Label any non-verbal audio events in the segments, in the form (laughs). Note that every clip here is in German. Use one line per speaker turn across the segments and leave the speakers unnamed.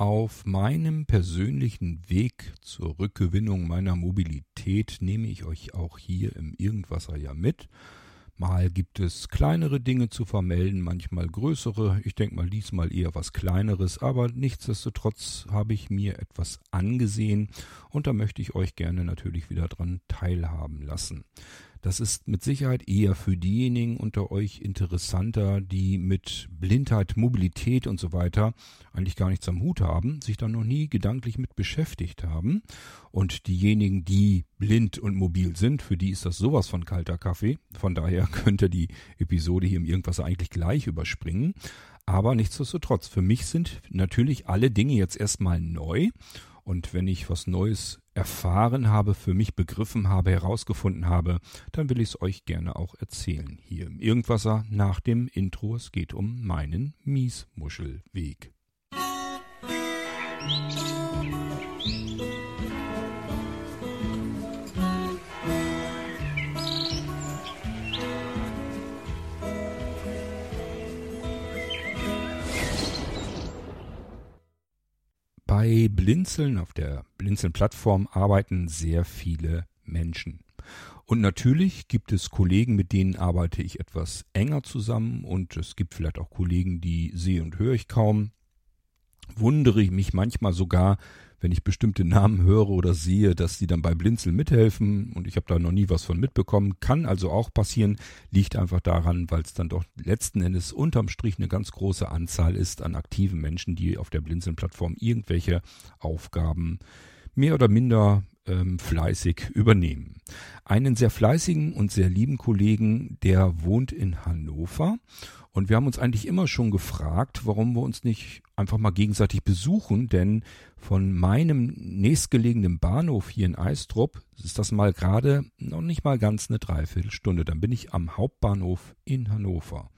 Auf meinem persönlichen Weg zur Rückgewinnung meiner Mobilität nehme ich euch auch hier im Irgendwasser ja mit. Mal gibt es kleinere Dinge zu vermelden, manchmal größere. Ich denke mal diesmal eher was kleineres, aber nichtsdestotrotz habe ich mir etwas angesehen und da möchte ich euch gerne natürlich wieder dran teilhaben lassen. Das ist mit Sicherheit eher für diejenigen unter euch interessanter, die mit Blindheit, Mobilität und so weiter eigentlich gar nichts am Hut haben, sich da noch nie gedanklich mit beschäftigt haben. Und diejenigen, die blind und mobil sind, für die ist das sowas von kalter Kaffee. Von daher (laughs) könnt ihr die Episode hier im Irgendwas eigentlich gleich überspringen. Aber nichtsdestotrotz, für mich sind natürlich alle Dinge jetzt erstmal neu. Und wenn ich was Neues erfahren habe, für mich begriffen habe, herausgefunden habe, dann will ich es euch gerne auch erzählen. Hier im Irgendwasser nach dem Intro. Es geht um meinen Miesmuschelweg. Musik Bei Blinzeln auf der Blinzeln-Plattform arbeiten sehr viele Menschen. Und natürlich gibt es Kollegen, mit denen arbeite ich etwas enger zusammen und es gibt vielleicht auch Kollegen, die sehe und höre ich kaum. Wundere ich mich manchmal sogar, wenn ich bestimmte Namen höre oder sehe, dass die dann bei Blinzeln mithelfen und ich habe da noch nie was von mitbekommen. Kann also auch passieren, liegt einfach daran, weil es dann doch letzten Endes unterm Strich eine ganz große Anzahl ist an aktiven Menschen, die auf der Blinzeln-Plattform irgendwelche Aufgaben mehr oder minder ähm, fleißig übernehmen. Einen sehr fleißigen und sehr lieben Kollegen, der wohnt in Hannover und wir haben uns eigentlich immer schon gefragt, warum wir uns nicht einfach mal gegenseitig besuchen, denn von meinem nächstgelegenen Bahnhof hier in Eistrup ist das mal gerade noch nicht mal ganz eine Dreiviertelstunde. Dann bin ich am Hauptbahnhof in Hannover.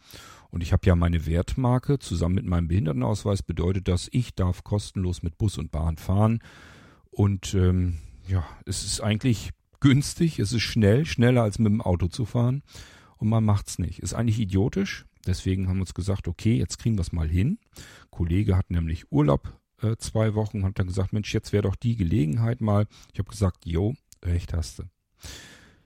Und ich habe ja meine Wertmarke zusammen mit meinem Behindertenausweis bedeutet, dass ich darf kostenlos mit Bus und Bahn fahren. Und ähm, ja, es ist eigentlich günstig, es ist schnell, schneller als mit dem Auto zu fahren. Und man macht's nicht. Ist eigentlich idiotisch, Deswegen haben wir uns gesagt, okay, jetzt kriegen wir es mal hin. Kollege hat nämlich Urlaub äh, zwei Wochen und hat dann gesagt, Mensch, jetzt wäre doch die Gelegenheit mal. Ich habe gesagt, jo, recht hast du.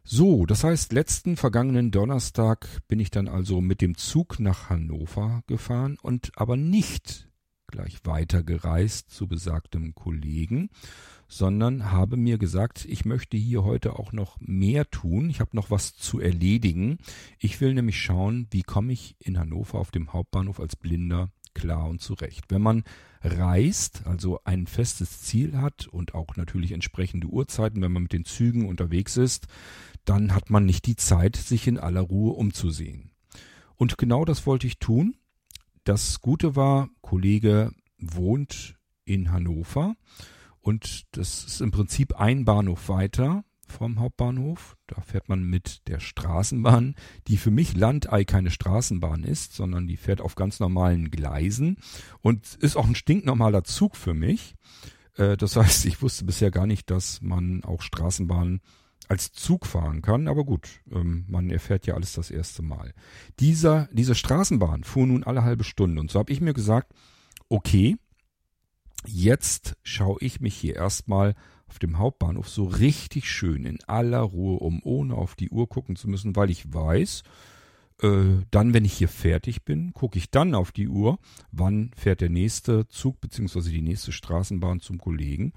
So, das heißt, letzten vergangenen Donnerstag bin ich dann also mit dem Zug nach Hannover gefahren und aber nicht gleich weitergereist zu besagtem Kollegen, sondern habe mir gesagt, ich möchte hier heute auch noch mehr tun. Ich habe noch was zu erledigen. Ich will nämlich schauen, wie komme ich in Hannover auf dem Hauptbahnhof als Blinder klar und zurecht. Wenn man reist, also ein festes Ziel hat und auch natürlich entsprechende Uhrzeiten, wenn man mit den Zügen unterwegs ist, dann hat man nicht die Zeit, sich in aller Ruhe umzusehen. Und genau das wollte ich tun. Das Gute war, Kollege wohnt in Hannover und das ist im Prinzip ein Bahnhof weiter vom Hauptbahnhof. Da fährt man mit der Straßenbahn, die für mich Landei keine Straßenbahn ist, sondern die fährt auf ganz normalen Gleisen und ist auch ein stinknormaler Zug für mich. Äh, das (laughs) heißt, ich wusste bisher gar nicht, dass man auch Straßenbahnen als Zug fahren kann, aber gut, ähm, man erfährt ja alles das erste Mal. Dieser, diese Straßenbahn fuhr nun alle halbe Stunde und so habe ich mir gesagt, okay, Jetzt schaue ich mich hier erstmal auf dem Hauptbahnhof so richtig schön in aller Ruhe um, ohne auf die Uhr gucken zu müssen, weil ich weiß, äh, dann, wenn ich hier fertig bin, gucke ich dann auf die Uhr, wann fährt der nächste Zug bzw. die nächste Straßenbahn zum Kollegen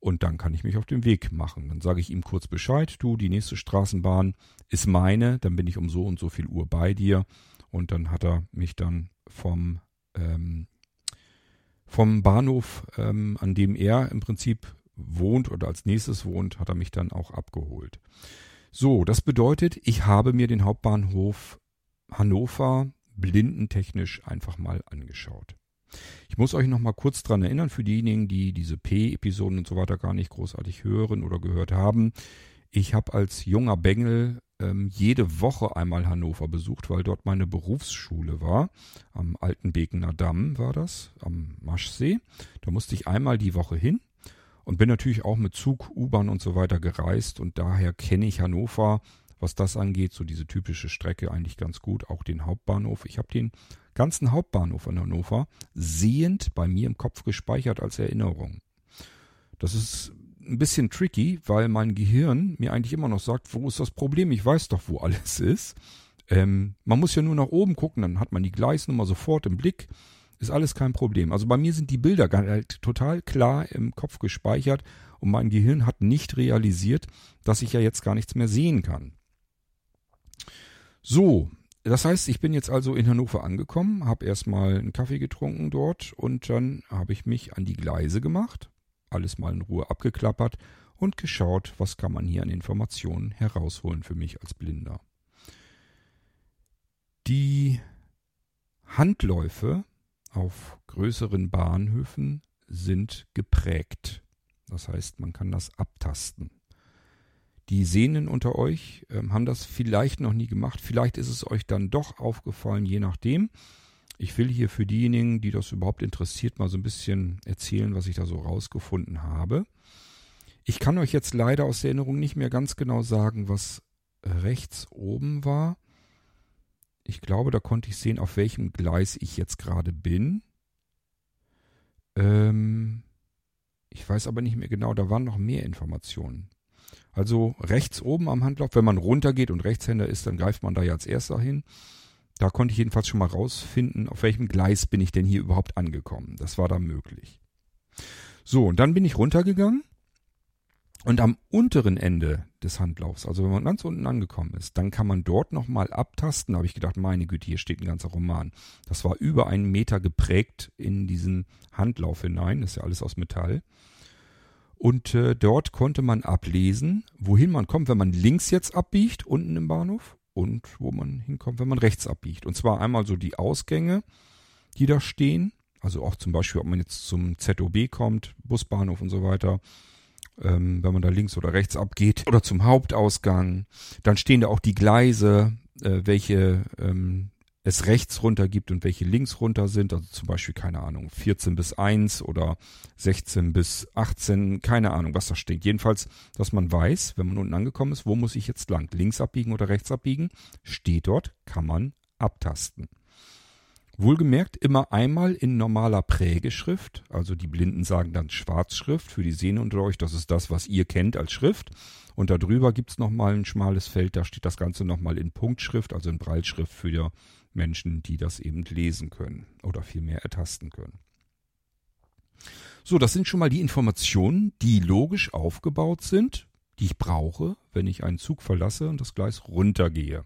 und dann kann ich mich auf den Weg machen. Dann sage ich ihm kurz Bescheid, du, die nächste Straßenbahn ist meine, dann bin ich um so und so viel Uhr bei dir und dann hat er mich dann vom ähm, vom Bahnhof, ähm, an dem er im Prinzip wohnt oder als nächstes wohnt, hat er mich dann auch abgeholt. So, das bedeutet, ich habe mir den Hauptbahnhof Hannover blindentechnisch einfach mal angeschaut. Ich muss euch noch mal kurz dran erinnern, für diejenigen, die diese P-Episoden und so weiter gar nicht großartig hören oder gehört haben. Ich habe als junger Bengel ähm, jede Woche einmal Hannover besucht, weil dort meine Berufsschule war. Am Alten Bekener Damm war das, am Maschsee. Da musste ich einmal die Woche hin und bin natürlich auch mit Zug, U-Bahn und so weiter gereist und daher kenne ich Hannover, was das angeht, so diese typische Strecke eigentlich ganz gut, auch den Hauptbahnhof. Ich habe den ganzen Hauptbahnhof in Hannover sehend bei mir im Kopf gespeichert als Erinnerung. Das ist ein bisschen tricky, weil mein Gehirn mir eigentlich immer noch sagt, wo ist das Problem? Ich weiß doch, wo alles ist. Ähm, man muss ja nur nach oben gucken, dann hat man die Gleisnummer sofort im Blick. Ist alles kein Problem. Also bei mir sind die Bilder halt total klar im Kopf gespeichert und mein Gehirn hat nicht realisiert, dass ich ja jetzt gar nichts mehr sehen kann. So, das heißt, ich bin jetzt also in Hannover angekommen, habe erstmal einen Kaffee getrunken dort und dann habe ich mich an die Gleise gemacht, alles mal in Ruhe abgeklappert und geschaut, was kann man hier an Informationen herausholen für mich als Blinder. Die Handläufe auf größeren Bahnhöfen sind geprägt. Das heißt, man kann das abtasten. Die Sehnen unter euch äh, haben das vielleicht noch nie gemacht. Vielleicht ist es euch dann doch aufgefallen, je nachdem. Ich will hier für diejenigen, die das überhaupt interessiert, mal so ein bisschen erzählen, was ich da so rausgefunden habe. Ich kann euch jetzt leider aus der Erinnerung nicht mehr ganz genau sagen, was rechts oben war. Ich glaube, da konnte ich sehen, auf welchem Gleis ich jetzt gerade bin. Ähm, ich weiß aber nicht mehr genau, da waren noch mehr Informationen. Also rechts oben am Handlauf, wenn man runtergeht und Rechtshänder ist, dann greift man da ja als erster hin. Da konnte ich jedenfalls schon mal rausfinden, auf welchem Gleis bin ich denn hier überhaupt angekommen. Das war da möglich. So, und dann bin ich runtergegangen und am unteren Ende des Handlaufs, also wenn man ganz unten angekommen ist, dann kann man dort nochmal abtasten. Da habe ich gedacht, meine Güte, hier steht ein ganzer Roman. Das war über einen Meter geprägt in diesen Handlauf hinein. Das ist ja alles aus Metall. Und äh, dort konnte man ablesen, wohin man kommt, wenn man links jetzt abbiegt, unten im Bahnhof, und wo man hinkommt, wenn man rechts abbiegt. Und zwar einmal so die Ausgänge, die da stehen. Also auch zum Beispiel, ob man jetzt zum ZOB kommt, Busbahnhof und so weiter, ähm, wenn man da links oder rechts abgeht, oder zum Hauptausgang. Dann stehen da auch die Gleise, äh, welche ähm, es rechts runter gibt und welche links runter sind. Also zum Beispiel, keine Ahnung, 14 bis 1 oder 16 bis 18, keine Ahnung, was da steht. Jedenfalls, dass man weiß, wenn man unten angekommen ist, wo muss ich jetzt lang? Links abbiegen oder rechts abbiegen? Steht dort, kann man abtasten. Wohlgemerkt immer einmal in normaler Prägeschrift, also die Blinden sagen dann Schwarzschrift, für die Sehne unter euch, das ist das, was ihr kennt als Schrift. Und darüber gibt's nochmal ein schmales Feld, da steht das Ganze nochmal in Punktschrift, also in Breitschrift für die Menschen, die das eben lesen können oder vielmehr ertasten können. So, das sind schon mal die Informationen, die logisch aufgebaut sind, die ich brauche, wenn ich einen Zug verlasse und das Gleis runtergehe.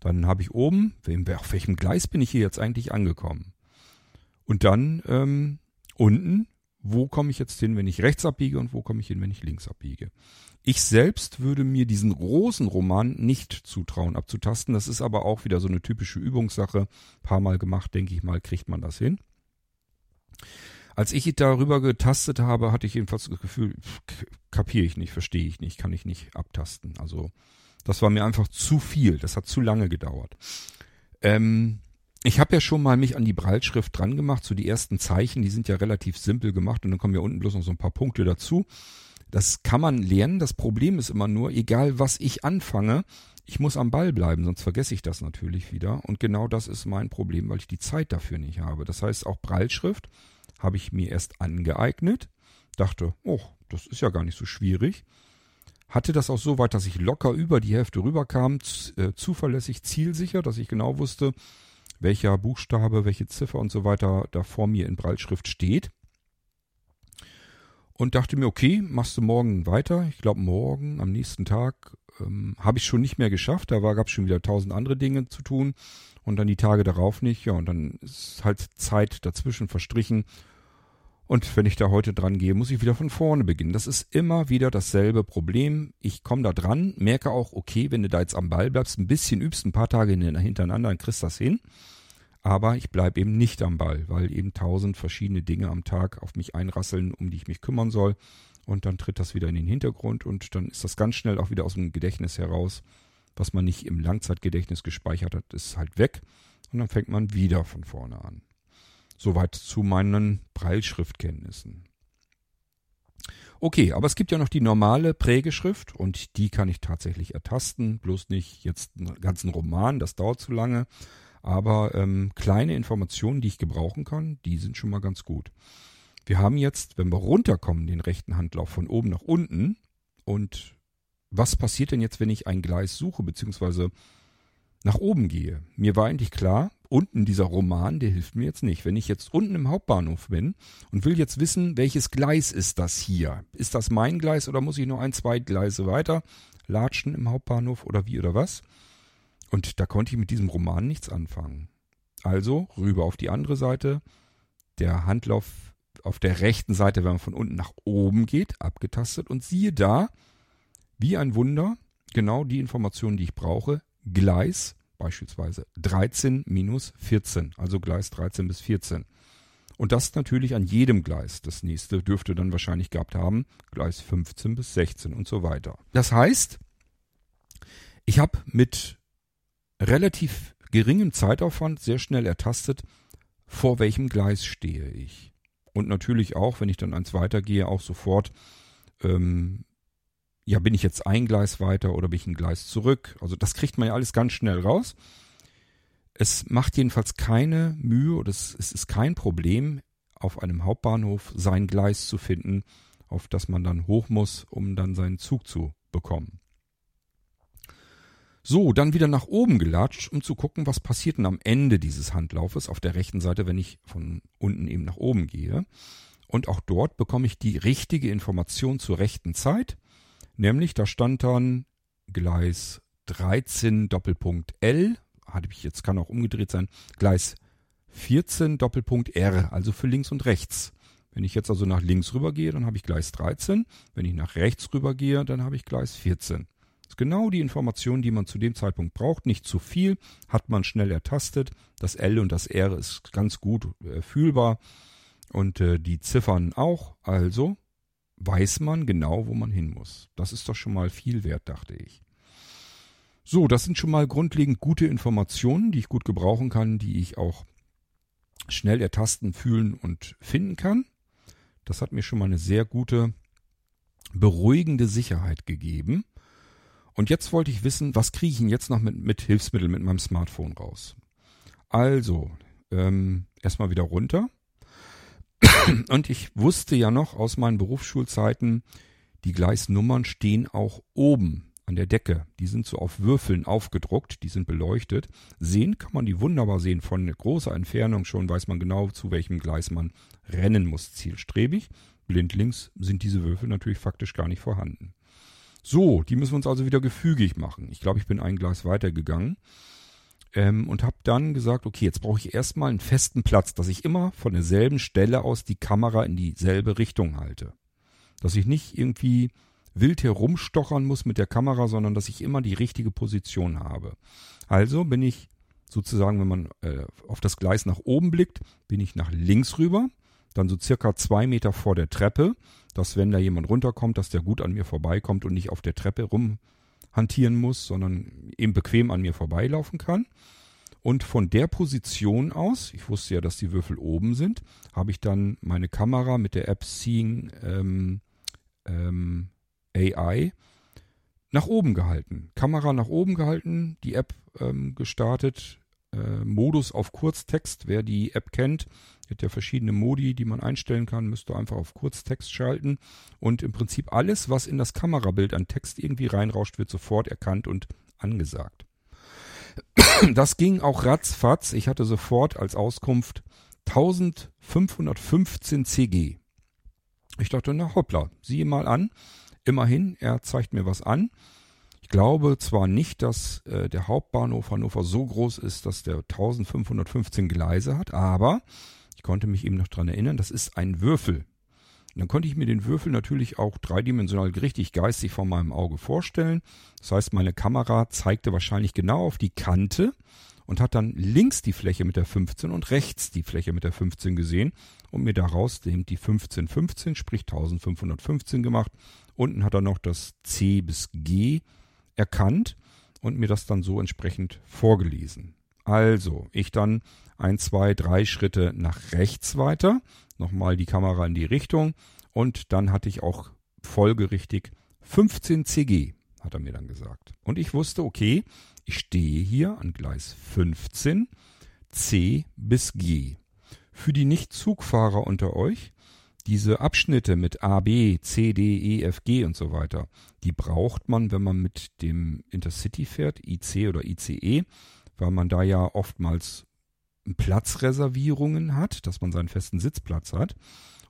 Dann habe ich oben, auf welchem Gleis bin ich hier jetzt eigentlich angekommen? Und dann ähm, unten, wo komme ich jetzt hin, wenn ich rechts abbiege und wo komme ich hin, wenn ich links abbiege? Ich selbst würde mir diesen großen Roman nicht zutrauen abzutasten. Das ist aber auch wieder so eine typische Übungssache. Ein paar Mal gemacht, denke ich mal, kriegt man das hin. Als ich darüber getastet habe, hatte ich jedenfalls das Gefühl, kapiere ich nicht, verstehe ich nicht, kann ich nicht abtasten. Also das war mir einfach zu viel. Das hat zu lange gedauert. Ähm, ich habe ja schon mal mich an die Breitschrift dran gemacht, so die ersten Zeichen, die sind ja relativ simpel gemacht und dann kommen ja unten bloß noch so ein paar Punkte dazu. Das kann man lernen. Das Problem ist immer nur, egal was ich anfange, ich muss am Ball bleiben, sonst vergesse ich das natürlich wieder. Und genau das ist mein Problem, weil ich die Zeit dafür nicht habe. Das heißt, auch Breitschrift habe ich mir erst angeeignet, dachte, oh, das ist ja gar nicht so schwierig hatte das auch so weit, dass ich locker über die Hälfte rüberkam, äh, zuverlässig, zielsicher, dass ich genau wusste, welcher Buchstabe, welche Ziffer und so weiter da vor mir in Breitschrift steht. Und dachte mir, okay, machst du morgen weiter. Ich glaube, morgen, am nächsten Tag, ähm, habe ich schon nicht mehr geschafft. Da gab es schon wieder tausend andere Dinge zu tun. Und dann die Tage darauf nicht. Ja, und dann ist halt Zeit dazwischen verstrichen. Und wenn ich da heute dran gehe, muss ich wieder von vorne beginnen. Das ist immer wieder dasselbe Problem. Ich komme da dran, merke auch, okay, wenn du da jetzt am Ball bleibst, ein bisschen übst, ein paar Tage hintereinander, dann kriegst du das hin. Aber ich bleibe eben nicht am Ball, weil eben tausend verschiedene Dinge am Tag auf mich einrasseln, um die ich mich kümmern soll. Und dann tritt das wieder in den Hintergrund und dann ist das ganz schnell auch wieder aus dem Gedächtnis heraus. Was man nicht im Langzeitgedächtnis gespeichert hat, ist halt weg. Und dann fängt man wieder von vorne an. Soweit zu meinen Breilschriftkenntnissen. Okay, aber es gibt ja noch die normale Prägeschrift und die kann ich tatsächlich ertasten. Bloß nicht jetzt einen ganzen Roman, das dauert zu lange. Aber ähm, kleine Informationen, die ich gebrauchen kann, die sind schon mal ganz gut. Wir haben jetzt, wenn wir runterkommen, den rechten Handlauf von oben nach unten. Und was passiert denn jetzt, wenn ich ein Gleis suche, beziehungsweise nach oben gehe? Mir war eigentlich klar, unten dieser Roman, der hilft mir jetzt nicht. Wenn ich jetzt unten im Hauptbahnhof bin und will jetzt wissen, welches Gleis ist das hier? Ist das mein Gleis oder muss ich noch ein, zwei Gleise weiter latschen im Hauptbahnhof oder wie oder was? Und da konnte ich mit diesem Roman nichts anfangen. Also rüber auf die andere Seite. Der Handlauf auf der rechten Seite, wenn man von unten nach oben geht, abgetastet und siehe da, wie ein Wunder, genau die Informationen, die ich brauche. Gleis, beispielsweise 13 minus 14, also Gleis 13 bis 14. Und das natürlich an jedem Gleis. Das nächste dürfte dann wahrscheinlich gehabt haben, Gleis 15 bis 16 und so weiter. Das heißt, ich habe mit relativ geringem Zeitaufwand sehr schnell ertastet, vor welchem Gleis stehe ich. Und natürlich auch, wenn ich dann eins weitergehe, auch sofort, ähm, ja, bin ich jetzt ein Gleis weiter oder bin ich ein Gleis zurück? Also das kriegt man ja alles ganz schnell raus. Es macht jedenfalls keine Mühe oder es, es ist kein Problem, auf einem Hauptbahnhof sein Gleis zu finden, auf das man dann hoch muss, um dann seinen Zug zu bekommen. So, dann wieder nach oben gelatscht, um zu gucken, was passiert denn am Ende dieses Handlaufes auf der rechten Seite, wenn ich von unten eben nach oben gehe. Und auch dort bekomme ich die richtige Information zur rechten Zeit. Nämlich, da stand dann Gleis 13 Doppelpunkt L, hatte ich jetzt, kann auch umgedreht sein, Gleis 14 Doppelpunkt R, also für links und rechts. Wenn ich jetzt also nach links rüber gehe, dann habe ich Gleis 13. Wenn ich nach rechts rüber gehe, dann habe ich Gleis 14. Genau die Information, die man zu dem Zeitpunkt braucht. Nicht zu viel, hat man schnell ertastet. Das L und das R ist ganz gut äh, fühlbar und äh, die Ziffern auch. Also weiß man genau, wo man hin muss. Das ist doch schon mal viel wert, dachte ich. So, das sind schon mal grundlegend gute Informationen, die ich gut gebrauchen kann, die ich auch schnell ertasten, fühlen und finden kann. Das hat mir schon mal eine sehr gute, beruhigende Sicherheit gegeben. Und jetzt wollte ich wissen, was kriege ich denn jetzt noch mit, mit Hilfsmitteln mit meinem Smartphone raus? Also, ähm, erstmal wieder runter. (clears throat) Und ich wusste ja noch aus meinen Berufsschulzeiten, die Gleisnummern stehen auch oben an der Decke. Die sind so auf Würfeln aufgedruckt, die sind beleuchtet. Sehen kann man die wunderbar sehen. Von großer Entfernung schon weiß man genau, zu welchem Gleis man rennen muss, zielstrebig. Blindlings sind diese Würfel natürlich faktisch gar nicht vorhanden. So, die müssen wir uns also wieder gefügig machen. Ich glaube, ich bin ein Gleis weitergegangen ähm, und habe dann gesagt, okay, jetzt brauche ich erstmal einen festen Platz, dass ich immer von derselben Stelle aus die Kamera in dieselbe Richtung halte. Dass ich nicht irgendwie wild herumstochern muss mit der Kamera, sondern dass ich immer die richtige Position habe. Also bin ich sozusagen, wenn man äh, auf das Gleis nach oben blickt, bin ich nach links rüber, dann so circa zwei Meter vor der Treppe, dass wenn da jemand runterkommt, dass der gut an mir vorbeikommt und nicht auf der Treppe rumhantieren muss, sondern eben bequem an mir vorbeilaufen kann. Und von der Position aus, ich wusste ja, dass die Würfel oben sind, habe ich dann meine Kamera mit der App Seeing ähm, ähm, AI nach oben gehalten. Kamera nach oben gehalten, die App ähm, gestartet, äh, Modus auf Kurztext. Wer die App kennt, hat ja verschiedene Modi, die man einstellen kann. Müsste einfach auf Kurztext schalten. Und im Prinzip alles, was in das Kamerabild an Text irgendwie reinrauscht, wird sofort erkannt und angesagt. (coughs) Das ging auch ratzfatz. Ich hatte sofort als Auskunft 1515 CG. Ich dachte, na hoppla, siehe mal an. Immerhin, er zeigt mir was an. Ich glaube zwar nicht, dass äh, der Hauptbahnhof Hannover so groß ist, dass der 1515 Gleise hat, aber ich konnte mich eben noch dran erinnern, das ist ein Würfel. Und dann konnte ich mir den Würfel natürlich auch dreidimensional richtig geistig vor meinem Auge vorstellen. Das heißt, meine Kamera zeigte wahrscheinlich genau auf die Kante und hat dann links die Fläche mit der 15 und rechts die Fläche mit der 15 gesehen und mir daraus die 1515, sprich 1515 gemacht. Unten hat er noch das C bis G erkannt und mir das dann so entsprechend vorgelesen. Also, ich dann ein, zwei, drei Schritte nach rechts weiter, nochmal die Kamera in die Richtung und dann hatte ich auch folgerichtig 15 CG, hat er mir dann gesagt. Und ich wusste, okay, ich stehe hier an Gleis 15, C bis G. Für die Nicht-Zugfahrer unter euch, diese Abschnitte mit A, B, C, D, E, F, G und so weiter, die braucht man, wenn man mit dem Intercity fährt, IC oder ICE, weil man da ja oftmals Platzreservierungen hat, dass man seinen festen Sitzplatz hat.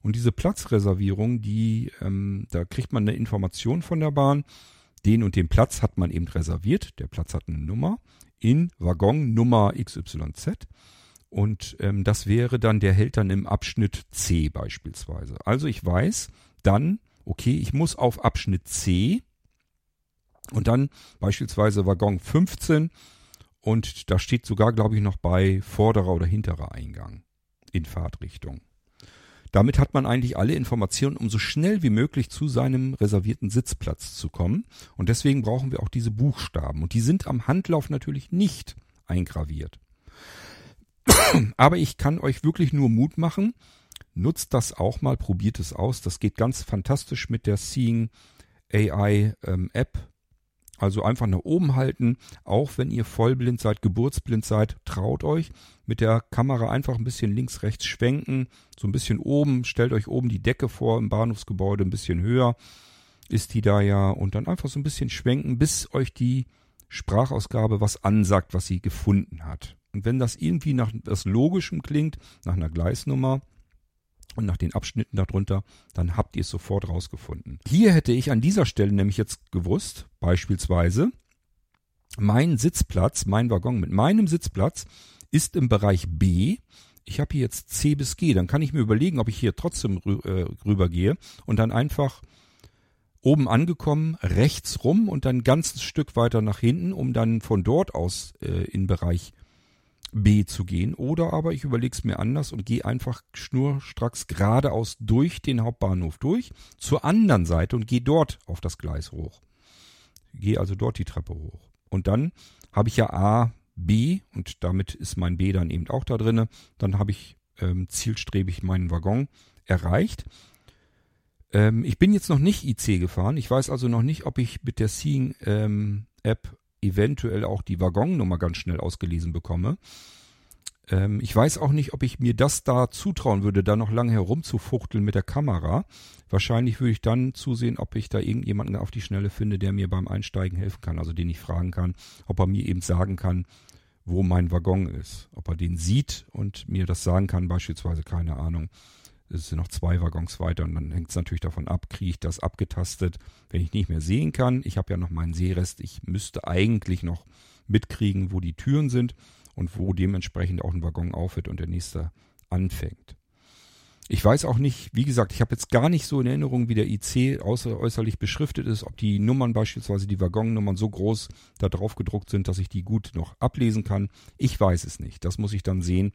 Und diese Platzreservierung, die, ähm, da kriegt man eine Information von der Bahn. Den und den Platz hat man eben reserviert. Der Platz hat eine Nummer in Waggon Nummer XYZ. Und ähm, das wäre dann, der hält dann im Abschnitt C beispielsweise. Also ich weiß dann, okay, ich muss auf Abschnitt C und dann beispielsweise Waggon 15 und da steht sogar, glaube ich, noch bei vorderer oder hinterer Eingang in Fahrtrichtung. Damit hat man eigentlich alle Informationen, um so schnell wie möglich zu seinem reservierten Sitzplatz zu kommen. Und deswegen brauchen wir auch diese Buchstaben. Und die sind am Handlauf natürlich nicht eingraviert. (clears throat) Aber ich kann euch wirklich nur Mut machen. Nutzt das auch mal, probiert es aus. Das geht ganz fantastisch mit der Seeing AI ähm, App also einfach nach oben halten, auch wenn ihr vollblind seid, geburtsblind seid, traut euch mit der Kamera einfach ein bisschen links, rechts schwenken, so ein bisschen oben, stellt euch oben die Decke vor im Bahnhofsgebäude, ein bisschen höher ist die da ja und dann einfach so ein bisschen schwenken, bis euch die Sprachausgabe was ansagt, was sie gefunden hat. Und wenn das irgendwie nach was Logischem klingt, nach einer Gleisnummer, und nach den Abschnitten darunter, dann habt ihr es sofort rausgefunden. Hier hätte ich an dieser Stelle nämlich jetzt gewusst, beispielsweise, mein Sitzplatz, mein Waggon mit meinem Sitzplatz ist im Bereich B. Ich habe hier jetzt C bis G. Dann kann ich mir überlegen, ob ich hier trotzdem rü äh, rübergehe und dann einfach oben angekommen, rechts rum und dann ein ganzes Stück weiter nach hinten, um dann von dort aus äh, in Bereich B zu gehen. Oder aber ich überlege es mir anders und gehe einfach schnurstracks geradeaus durch den Hauptbahnhof durch, zur anderen Seite und gehe dort auf das Gleis hoch. Gehe also dort die Treppe hoch. Und dann habe ich ja A, B und damit ist mein B dann eben auch da drinne. Dann habe ich ähm, zielstrebig meinen Waggon erreicht. Ähm, ich bin jetzt noch nicht IC gefahren. Ich weiß also noch nicht, ob ich mit der Seeing ähm, App eventuell auch die Waggonnummer ganz schnell ausgelesen bekomme. Ähm, ich weiß auch nicht, ob ich mir das da zutrauen würde, da noch lange herumzufuchteln mit der Kamera. Wahrscheinlich würde ich dann zusehen, ob ich da irgendjemanden auf die Schnelle finde, der mir beim Einsteigen helfen kann, also den ich fragen kann, ob er mir eben sagen kann, wo mein Waggon ist, ob er den sieht und mir das sagen kann, beispielsweise, keine Ahnung, es sind noch zwei Waggons weiter und dann hängt es natürlich davon ab, kriege ich das abgetastet, wenn ich nicht mehr sehen kann. Ich habe ja noch meinen Sehrest, ich müsste eigentlich noch mitkriegen, wo die Türen sind und wo dementsprechend auch ein Waggon aufhört und der nächste anfängt. Ich weiß auch nicht, wie gesagt, ich habe jetzt gar nicht so in Erinnerung, wie der IC außer äußerlich beschriftet ist, ob die Nummern beispielsweise, die Waggonnummern so groß da drauf gedruckt sind, dass ich die gut noch ablesen kann. Ich weiß es nicht. Das muss ich dann sehen,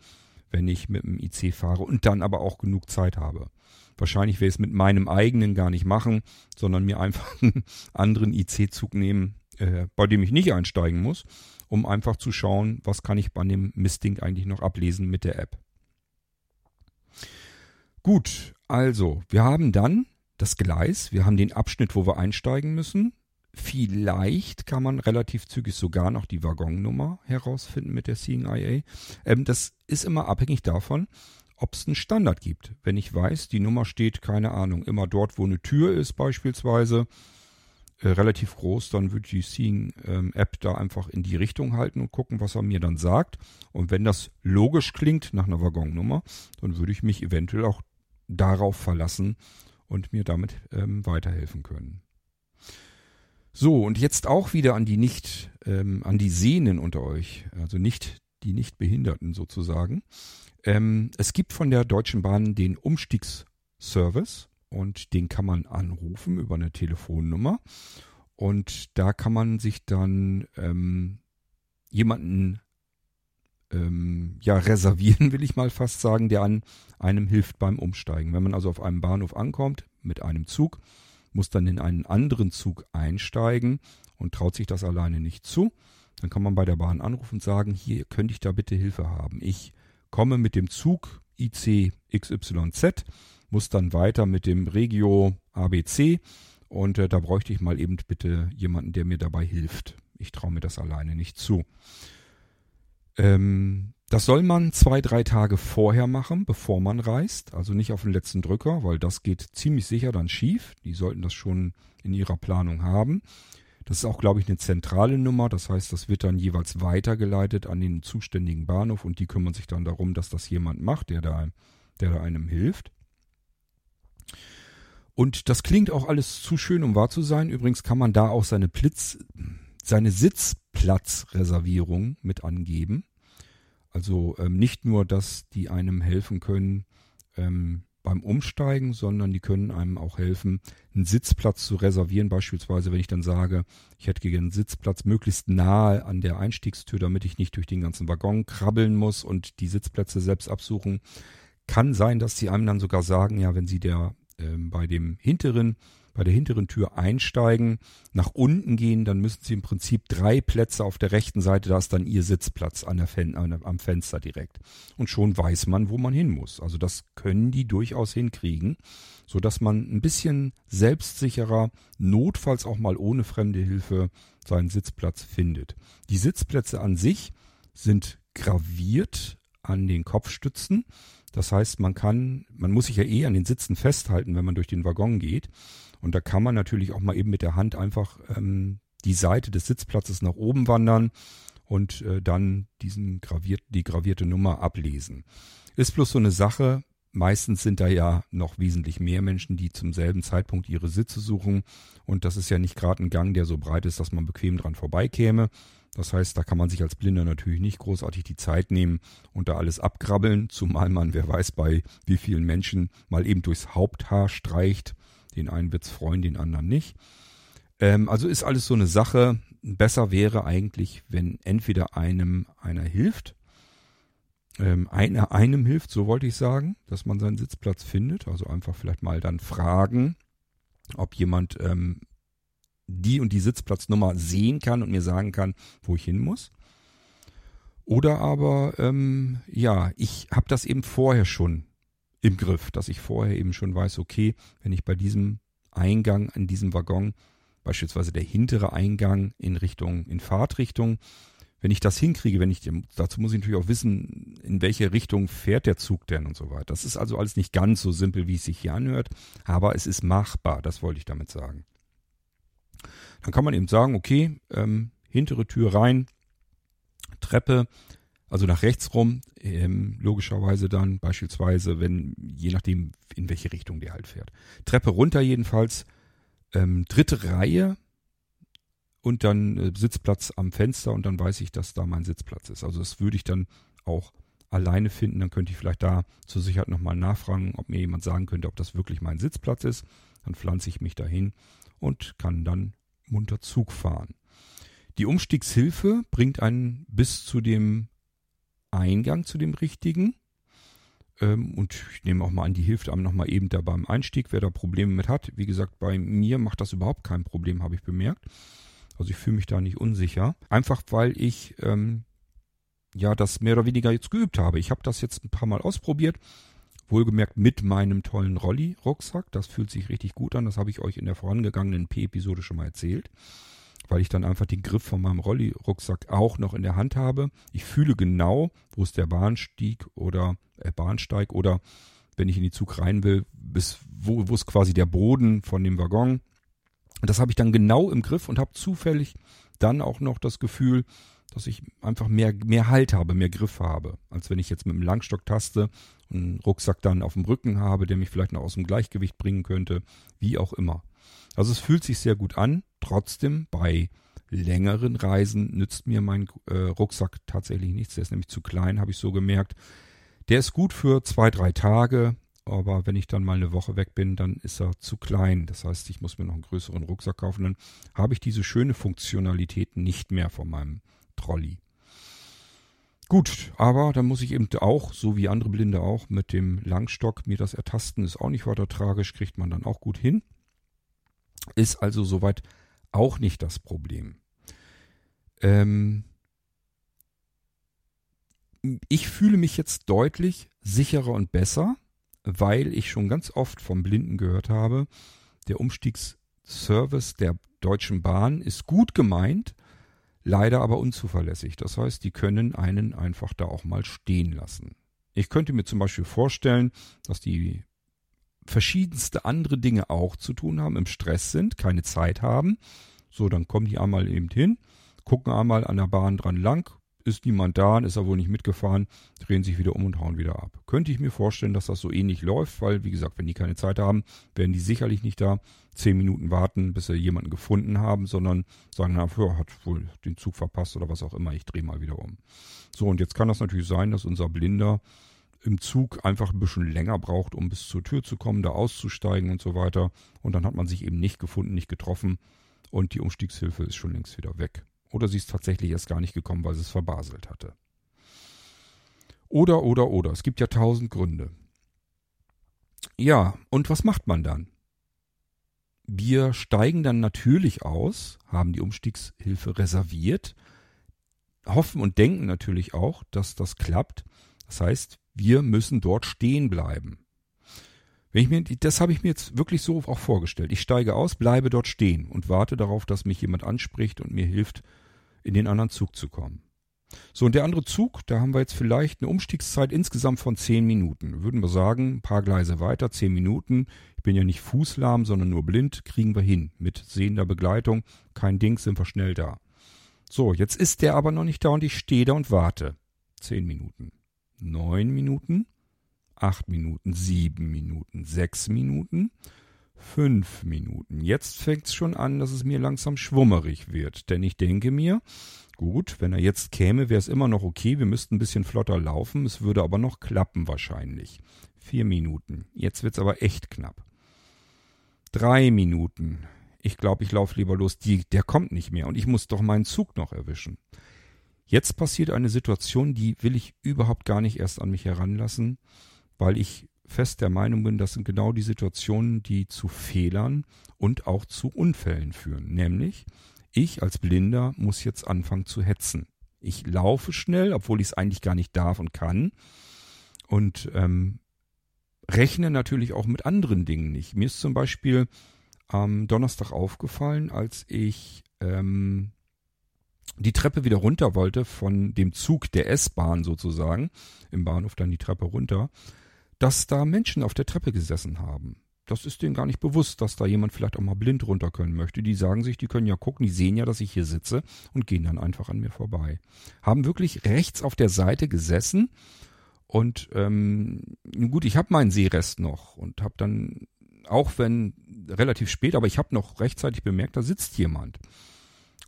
wenn ich mit dem IC fahre und dann aber auch genug Zeit habe. Wahrscheinlich werde ich es mit meinem eigenen gar nicht machen, sondern mir einfach (laughs) einen anderen IC-Zug nehmen, äh, bei dem ich nicht einsteigen muss, um einfach zu schauen, was kann ich bei dem Mistding eigentlich noch ablesen mit der App. Gut, also wir haben dann das Gleis, wir haben den Abschnitt, wo wir einsteigen müssen, Vielleicht kann man relativ zügig sogar noch die Waggonnummer herausfinden mit der Seeing IA. Ähm, das ist immer abhängig davon, ob es einen Standard gibt. Wenn ich weiß, die Nummer steht, keine Ahnung, immer dort, wo eine Tür ist beispielsweise, äh, relativ groß, dann würde die Seeing ähm, App da einfach in die Richtung halten und gucken, was er mir dann sagt. Und wenn das logisch klingt nach einer Waggonnummer, dann würde ich mich eventuell auch darauf verlassen und mir damit ähm, weiterhelfen können. So, und jetzt auch wieder an die nicht, ähm, an die Sehnen unter euch, also nicht die Nichtbehinderten sozusagen. Ähm, es gibt von der Deutschen Bahn den Umstiegsservice und den kann man anrufen über eine Telefonnummer. Und da kann man sich dann ähm, jemanden ähm, ja reservieren, will ich mal fast sagen, der an einem hilft beim Umsteigen. Wenn man also auf einem Bahnhof ankommt mit einem Zug, muss dann in einen anderen Zug einsteigen und traut sich das alleine nicht zu. Dann kann man bei der Bahn anrufen und sagen, hier könnte ich da bitte Hilfe haben. Ich komme mit dem Zug IC XYZ, muss dann weiter mit dem Regio ABC Und äh, da bräuchte ich mal eben bitte jemanden, der mir dabei hilft. Ich traue mir das alleine nicht zu. Ähm, das soll man zwei, drei Tage vorher machen, bevor man reist. Also nicht auf den letzten Drücker, weil das geht ziemlich sicher dann schief. Die sollten das schon in ihrer Planung haben. Das ist auch, glaube ich, eine zentrale Nummer. Das heißt, das wird dann jeweils weitergeleitet an den zuständigen Bahnhof und die kümmern sich dann darum, dass das jemand macht, der da, der da einem hilft. Und das klingt auch alles zu schön, um wahr zu sein. Übrigens kann man da auch seine Blitz, seine Sitzplatzreservierung mit angeben. Also ähm, nicht nur, dass die einem helfen können ähm, beim Umsteigen, sondern die können einem auch helfen, einen Sitzplatz zu reservieren. Beispielsweise, wenn ich dann sage, ich hätte gerne einen Sitzplatz möglichst nahe an der Einstiegstür, damit ich nicht durch den ganzen Waggon krabbeln muss und die Sitzplätze selbst absuchen. Kann sein, dass sie einem dann sogar sagen, ja, wenn sie der ähm, bei dem hinteren, bei der hinteren Tür einsteigen, nach unten gehen, dann müssen sie im Prinzip drei Plätze auf der rechten Seite, da ist dann ihr Sitzplatz an der Fen an der, am Fenster direkt. Und schon weiß man, wo man hin muss. Also das können die durchaus hinkriegen, so dass man ein bisschen selbstsicherer, notfalls auch mal ohne fremde Hilfe seinen Sitzplatz findet. Die Sitzplätze an sich sind graviert an den Kopfstützen. Das heißt, man kann, man muss sich ja eh an den Sitzen festhalten, wenn man durch den Waggon geht. Und da kann man natürlich auch mal eben mit der Hand einfach ähm, die Seite des Sitzplatzes nach oben wandern und äh, dann diesen graviert, die gravierte Nummer ablesen. Ist bloß so eine Sache. Meistens sind da ja noch wesentlich mehr Menschen, die zum selben Zeitpunkt ihre Sitze suchen. Und das ist ja nicht gerade ein Gang, der so breit ist, dass man bequem dran vorbeikäme. Das heißt, da kann man sich als Blinder natürlich nicht großartig die Zeit nehmen und da alles abgrabbeln, zumal man, wer weiß, bei wie vielen Menschen mal eben durchs Haupthaar streicht. Den einen wird's freuen, den anderen nicht. Ähm, also ist alles so eine Sache. Besser wäre eigentlich, wenn entweder einem einer hilft, ähm, einer einem hilft, so wollte ich sagen, dass man seinen Sitzplatz findet. Also einfach vielleicht mal dann fragen, ob jemand ähm, die und die Sitzplatznummer sehen kann und mir sagen kann, wo ich hin muss. Oder aber, ähm, ja, ich habe das eben vorher schon im Griff, dass ich vorher eben schon weiß, okay, wenn ich bei diesem Eingang in diesem Waggon, beispielsweise der hintere Eingang in Richtung, in Fahrtrichtung, wenn ich das hinkriege, wenn ich, dazu muss ich natürlich auch wissen, in welche Richtung fährt der Zug denn und so weiter. Das ist also alles nicht ganz so simpel, wie es sich hier anhört, aber es ist machbar, das wollte ich damit sagen. Dann kann man eben sagen, okay, ähm, hintere Tür rein, Treppe, also nach rechts rum, ähm, logischerweise dann beispielsweise, wenn, je nachdem, in welche Richtung der halt fährt. Treppe runter jedenfalls, ähm, dritte Reihe und dann äh, Sitzplatz am Fenster und dann weiß ich, dass da mein Sitzplatz ist. Also das würde ich dann auch alleine finden. Dann könnte ich vielleicht da zur Sicherheit nochmal nachfragen, ob mir jemand sagen könnte, ob das wirklich mein Sitzplatz ist. Dann pflanze ich mich dahin und kann dann munter Zug fahren. Die Umstiegshilfe bringt einen bis zu dem Eingang, zu dem richtigen. Ähm, und ich nehme auch mal an, die hilft einem nochmal eben da beim Einstieg, wer da Probleme mit hat. Wie gesagt, bei mir macht das überhaupt kein Problem, habe ich bemerkt. Also ich fühle mich da nicht unsicher. Einfach weil ich ähm, ja das mehr oder weniger jetzt geübt habe. Ich habe das jetzt ein paar Mal ausprobiert Wohlgemerkt mit meinem tollen Rolli-Rucksack. Das fühlt sich richtig gut an. Das habe ich euch in der vorangegangenen P-Episode schon mal erzählt. Weil ich dann einfach den Griff von meinem Rolli-Rucksack auch noch in der Hand habe. Ich fühle genau, wo ist der Bahnstieg oder äh, Bahnsteig oder wenn ich in die Zug rein will, bis wo, wo ist quasi der Boden von dem Waggon. Das habe ich dann genau im Griff und habe zufällig dann auch noch das Gefühl, dass ich einfach mehr, mehr Halt habe, mehr Griff habe, als wenn ich jetzt mit dem Langstock taste einen Rucksack dann auf dem Rücken habe, der mich vielleicht noch aus dem Gleichgewicht bringen könnte, wie auch immer. Also es fühlt sich sehr gut an. Trotzdem bei längeren Reisen nützt mir mein äh, Rucksack tatsächlich nichts. Der ist nämlich zu klein, habe ich so gemerkt. Der ist gut für zwei, drei Tage, aber wenn ich dann mal eine Woche weg bin, dann ist er zu klein. Das heißt, ich muss mir noch einen größeren Rucksack kaufen. Dann habe ich diese schöne Funktionalität nicht mehr von meinem Trolley. Gut, aber dann muss ich eben auch, so wie andere Blinde auch, mit dem Langstock mir das ertasten, ist auch nicht weiter tragisch, kriegt man dann auch gut hin. Ist also soweit auch nicht das Problem. Ähm ich fühle mich jetzt deutlich sicherer und besser, weil ich schon ganz oft vom Blinden gehört habe, der Umstiegs Service der Deutschen Bahn ist gut gemeint, leider aber unzuverlässig. Das heißt, die können einen einfach da auch mal stehen lassen. Ich könnte mir zum Beispiel vorstellen, dass die verschiedenste andere Dinge auch zu tun haben, im Stress sind, keine Zeit haben. So, dann kommen die einmal eben hin, gucken einmal an der Bahn dran lang, ist niemand da, ist er wohl nicht mitgefahren, drehen sich wieder um und hauen wieder ab. Könnte ich mir vorstellen, dass das so ähnlich läuft, weil, wie gesagt, wenn die keine Zeit haben, werden die sicherlich nicht da zehn Minuten warten, bis sie jemanden gefunden haben, sondern sagen, na, ja, hat wohl den Zug verpasst oder was auch immer, ich drehe mal wieder um. So, und jetzt kann das natürlich sein, dass unser Blinder im Zug einfach ein bisschen länger braucht, um bis zur Tür zu kommen, da auszusteigen und so weiter. Und dann hat man sich eben nicht gefunden, nicht getroffen und die Umstiegshilfe ist schon längst wieder weg. Oder sie ist tatsächlich erst gar nicht gekommen, weil sie es verbaselt hatte. Oder, oder, oder. Es gibt ja tausend Gründe. Ja, und was macht man dann? Wir steigen dann natürlich aus, haben die Umstiegshilfe reserviert, hoffen und denken natürlich auch, dass das klappt. Das heißt, wir müssen dort stehen bleiben. Wenn ich mir, das habe ich mir jetzt wirklich so auch vorgestellt. Ich steige aus, bleibe dort stehen und warte darauf, dass mich jemand anspricht und mir hilft, in den anderen Zug zu kommen. So, und der andere Zug, da haben wir jetzt vielleicht eine Umstiegszeit insgesamt von zehn Minuten. Würden wir sagen, ein paar Gleise weiter, zehn Minuten. Ich bin ja nicht fußlahm, sondern nur blind, kriegen wir hin. Mit sehender Begleitung, kein Ding, sind wir schnell da. So, jetzt ist der aber noch nicht da und ich stehe da und warte. Zehn Minuten neun Minuten, acht Minuten, sieben Minuten, sechs Minuten, fünf Minuten. Jetzt fängt es schon an, dass es mir langsam schwummerig wird, denn ich denke mir, gut, wenn er jetzt käme, wäre es immer noch okay, wir müssten ein bisschen flotter laufen, es würde aber noch klappen wahrscheinlich. Vier Minuten. Jetzt wird es aber echt knapp. Drei Minuten. Ich glaube, ich laufe lieber los. Die, der kommt nicht mehr und ich muss doch meinen Zug noch erwischen. Jetzt passiert eine Situation, die will ich überhaupt gar nicht erst an mich heranlassen, weil ich fest der Meinung bin, das sind genau die Situationen, die zu Fehlern und auch zu Unfällen führen. Nämlich, ich als Blinder muss jetzt anfangen zu hetzen. Ich laufe schnell, obwohl ich es eigentlich gar nicht darf und kann. Und ähm, rechne natürlich auch mit anderen Dingen nicht. Mir ist zum Beispiel am Donnerstag aufgefallen, als ich ähm, die Treppe wieder runter wollte von dem Zug der S-Bahn sozusagen, im Bahnhof dann die Treppe runter, dass da Menschen auf der Treppe gesessen haben. Das ist denen gar nicht bewusst, dass da jemand vielleicht auch mal blind runter können möchte. Die sagen sich, die können ja gucken, die sehen ja, dass ich hier sitze und gehen dann einfach an mir vorbei. Haben wirklich rechts auf der Seite gesessen und ähm, gut, ich habe meinen Sehrest noch und habe dann, auch wenn relativ spät, aber ich habe noch rechtzeitig bemerkt, da sitzt jemand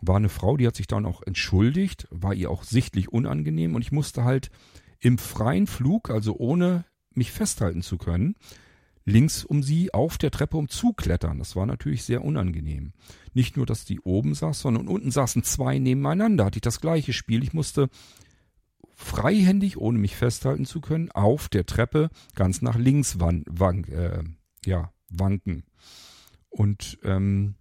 war eine Frau, die hat sich dann auch entschuldigt, war ihr auch sichtlich unangenehm und ich musste halt im freien Flug, also ohne mich festhalten zu können, links um sie auf der Treppe umzuklettern. Das war natürlich sehr unangenehm. Nicht nur, dass die oben saß, sondern unten saßen zwei nebeneinander. Hatte ich das gleiche Spiel. Ich musste freihändig, ohne mich festhalten zu können, auf der Treppe ganz nach links wan wank, äh, ja, wanken. Und ähm,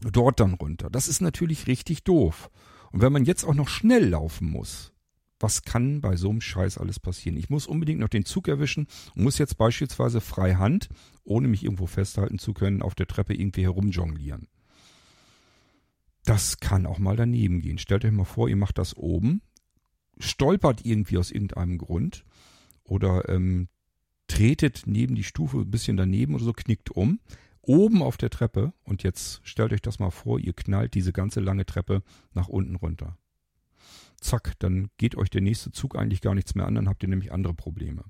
dort dann runter. Das ist natürlich richtig doof. Und wenn man jetzt auch noch schnell laufen muss, was kann bei so einem Scheiß alles passieren? Ich muss unbedingt noch den Zug erwischen und muss jetzt beispielsweise frei Hand, ohne mich irgendwo festhalten zu können, auf der Treppe irgendwie herumjonglieren. Das kann auch mal daneben gehen. Stellt euch mal vor, ihr macht das oben, stolpert irgendwie aus irgendeinem Grund oder ähm, tretet neben die Stufe ein bisschen daneben oder so, knickt um oben auf der Treppe und jetzt stellt euch das mal vor, ihr knallt diese ganze lange Treppe nach unten runter. Zack, dann geht euch der nächste Zug eigentlich gar nichts mehr an, dann habt ihr nämlich andere Probleme.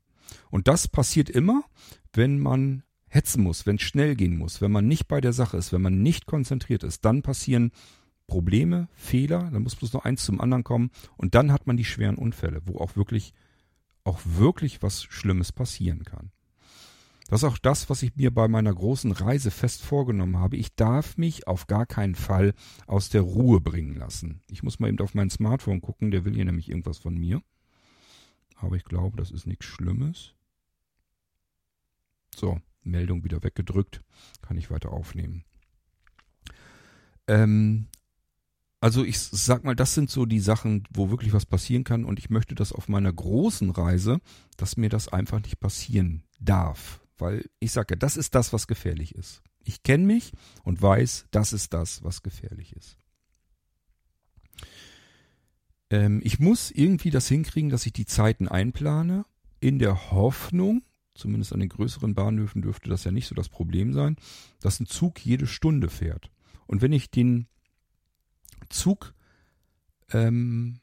Und das passiert immer, wenn man hetzen muss, wenn es schnell gehen muss, wenn man nicht bei der Sache ist, wenn man nicht konzentriert ist, dann passieren Probleme, Fehler, dann muss bloß noch eins zum anderen kommen und dann hat man die schweren Unfälle, wo auch wirklich, auch wirklich was Schlimmes passieren kann. Das ist auch das, was ich mir bei meiner großen Reise fest vorgenommen habe. Ich darf mich auf gar keinen Fall aus der Ruhe bringen lassen. Ich muss mal eben auf mein Smartphone gucken, der will hier nämlich irgendwas von mir. Aber ich glaube, das ist nichts Schlimmes. So, Meldung wieder weggedrückt. Kann ich weiter aufnehmen. Ähm, also ich sag mal, das sind so die Sachen, wo wirklich was passieren kann und ich möchte das auf meiner großen Reise, dass mir das einfach nicht passieren darf weil ich sage das ist das, was gefährlich ist. Ich kenne mich und weiß, das ist das, was gefährlich ist. Ähm, ich muss irgendwie das hinkriegen, dass ich die Zeiten einplane, in der Hoffnung, zumindest an den größeren Bahnhöfen dürfte das ja nicht so das Problem sein, dass ein Zug jede Stunde fährt. Und wenn ich den Zug ähm,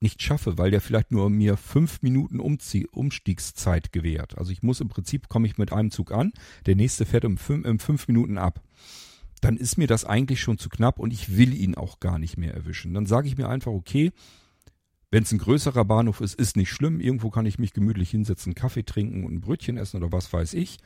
nicht schaffe, weil der vielleicht nur mir fünf Minuten Umzie Umstiegszeit gewährt. Also ich muss im Prinzip, komme ich mit einem Zug an, der nächste fährt um fünf, um fünf Minuten ab. Dann ist mir das eigentlich schon zu knapp und ich will ihn auch gar nicht mehr erwischen. Dann sage ich mir einfach, okay, wenn es ein größerer Bahnhof ist, ist nicht schlimm. Irgendwo kann ich mich gemütlich hinsetzen, Kaffee trinken und ein Brötchen essen oder was weiß ich.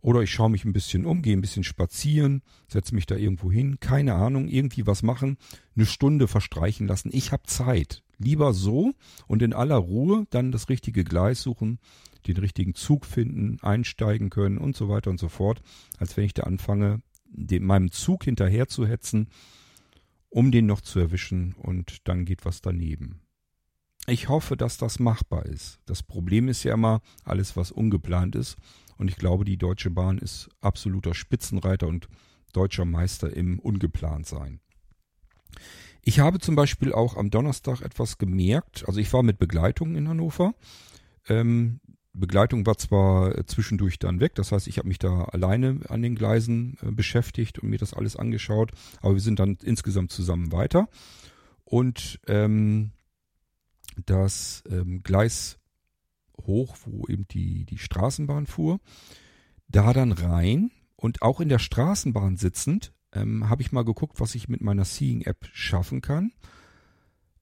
Oder ich schaue mich ein bisschen um, gehe ein bisschen spazieren, setze mich da irgendwo hin, keine Ahnung, irgendwie was machen, eine Stunde verstreichen lassen. Ich habe Zeit. Lieber so und in aller Ruhe dann das richtige Gleis suchen, den richtigen Zug finden, einsteigen können und so weiter und so fort, als wenn ich da anfange, dem, meinem Zug hinterher zu hetzen, um den noch zu erwischen und dann geht was daneben. Ich hoffe, dass das machbar ist. Das Problem ist ja immer alles, was ungeplant ist. Und ich glaube, die Deutsche Bahn ist absoluter Spitzenreiter und deutscher Meister im Ungeplant-Sein. Ich habe zum Beispiel auch am Donnerstag etwas gemerkt. Also ich war mit Begleitung in Hannover. Ähm, Begleitung war zwar zwischendurch dann weg, das heißt, ich habe mich da alleine an den Gleisen äh, beschäftigt und mir das alles angeschaut, aber wir sind dann insgesamt zusammen weiter. Und ähm, das ähm, Gleis hoch, wo eben die, die Straßenbahn fuhr, da dann rein und auch in der Straßenbahn sitzend ähm, habe ich mal geguckt, was ich mit meiner Seeing-App schaffen kann.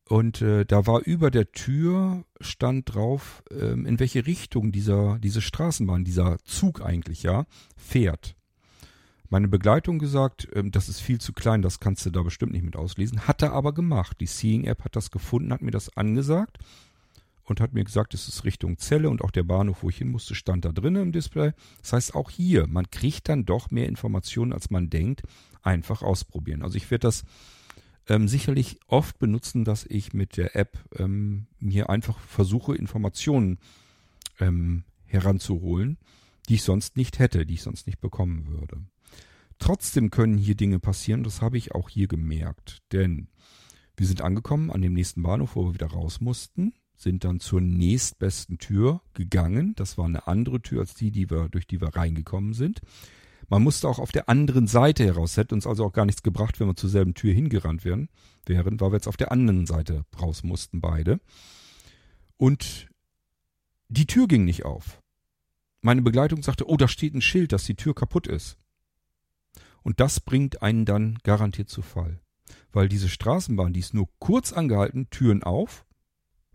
Und äh, da war über der Tür stand drauf, ähm, in welche Richtung dieser diese Straßenbahn, dieser Zug eigentlich ja fährt. Meine Begleitung gesagt, ähm, das ist viel zu klein, das kannst du da bestimmt nicht mit auslesen. Hat er aber gemacht. Die Seeing App hat das gefunden, hat mir das angesagt und hat mir gesagt, es ist Richtung Zelle und auch der Bahnhof, wo ich hin musste, stand da drinnen im Display. Das heißt, auch hier, man kriegt dann doch mehr Informationen, als man denkt. Einfach ausprobieren. Also ich werde das ähm, sicherlich oft benutzen, dass ich mit der App ähm, mir einfach versuche, Informationen ähm, heranzuholen, die ich sonst nicht hätte, die ich sonst nicht bekommen würde. Trotzdem können hier Dinge passieren, das habe ich auch hier gemerkt, denn wir sind angekommen an dem nächsten Bahnhof, wo wir wieder raus mussten sind dann zur nächstbesten Tür gegangen. Das war eine andere Tür als die, die wir, durch die wir reingekommen sind. Man musste auch auf der anderen Seite heraus. Hätte uns also auch gar nichts gebracht, wenn wir zur selben Tür hingerannt wären, wären, weil wir jetzt auf der anderen Seite raus mussten, beide. Und die Tür ging nicht auf. Meine Begleitung sagte, oh, da steht ein Schild, dass die Tür kaputt ist. Und das bringt einen dann garantiert zu Fall. Weil diese Straßenbahn, die ist nur kurz angehalten, Türen auf,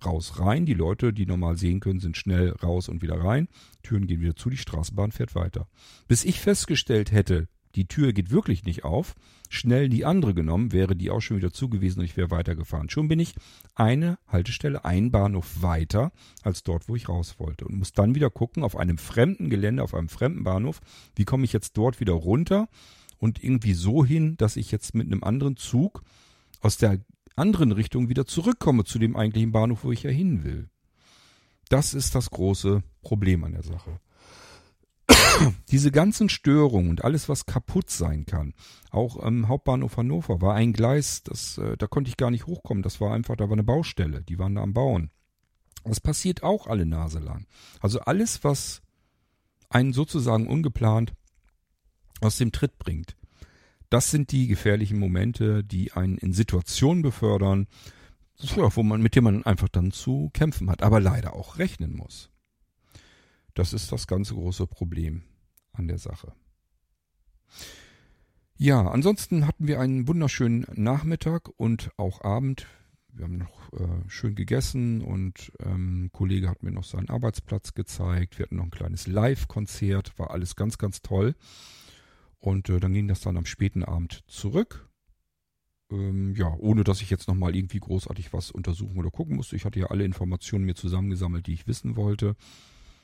raus rein. Die Leute, die normal sehen können, sind schnell raus und wieder rein. Türen gehen wieder zu, die Straßenbahn fährt weiter. Bis ich festgestellt hätte, die Tür geht wirklich nicht auf, schnell die andere genommen, wäre die auch schon wieder zugewiesen und ich wäre weitergefahren. Schon bin ich eine Haltestelle, ein Bahnhof weiter als dort, wo ich raus wollte und muss dann wieder gucken auf einem fremden Gelände, auf einem fremden Bahnhof, wie komme ich jetzt dort wieder runter und irgendwie so hin, dass ich jetzt mit einem anderen Zug aus der anderen Richtung wieder zurückkomme zu dem eigentlichen Bahnhof, wo ich ja hin will. Das ist das große Problem an der Sache. (clears throat) Diese ganzen Störungen und alles, was kaputt sein kann, auch am Hauptbahnhof Hannover war ein Gleis, das, äh, da konnte ich gar nicht hochkommen. Das war einfach, da war eine Baustelle, die waren da am Bauen. Das passiert auch alle Nase lang. Also alles, was einen sozusagen ungeplant aus dem Tritt bringt. Das sind die gefährlichen Momente, die einen in Situationen befördern, ja, wo man, mit denen man einfach dann zu kämpfen hat, aber leider auch rechnen muss. Das ist das ganze große Problem an der Sache. Ja, ansonsten hatten wir einen wunderschönen Nachmittag und auch Abend. Wir haben noch äh, schön gegessen und ähm, ein Kollege hat mir noch seinen Arbeitsplatz gezeigt. Wir hatten noch ein kleines Live-Konzert, war alles ganz, ganz toll. Und äh, dann ging das dann am späten Abend zurück. Ähm, ja, ohne dass ich jetzt nochmal irgendwie großartig was untersuchen oder gucken musste. Ich hatte ja alle Informationen mir zusammengesammelt, die ich wissen wollte.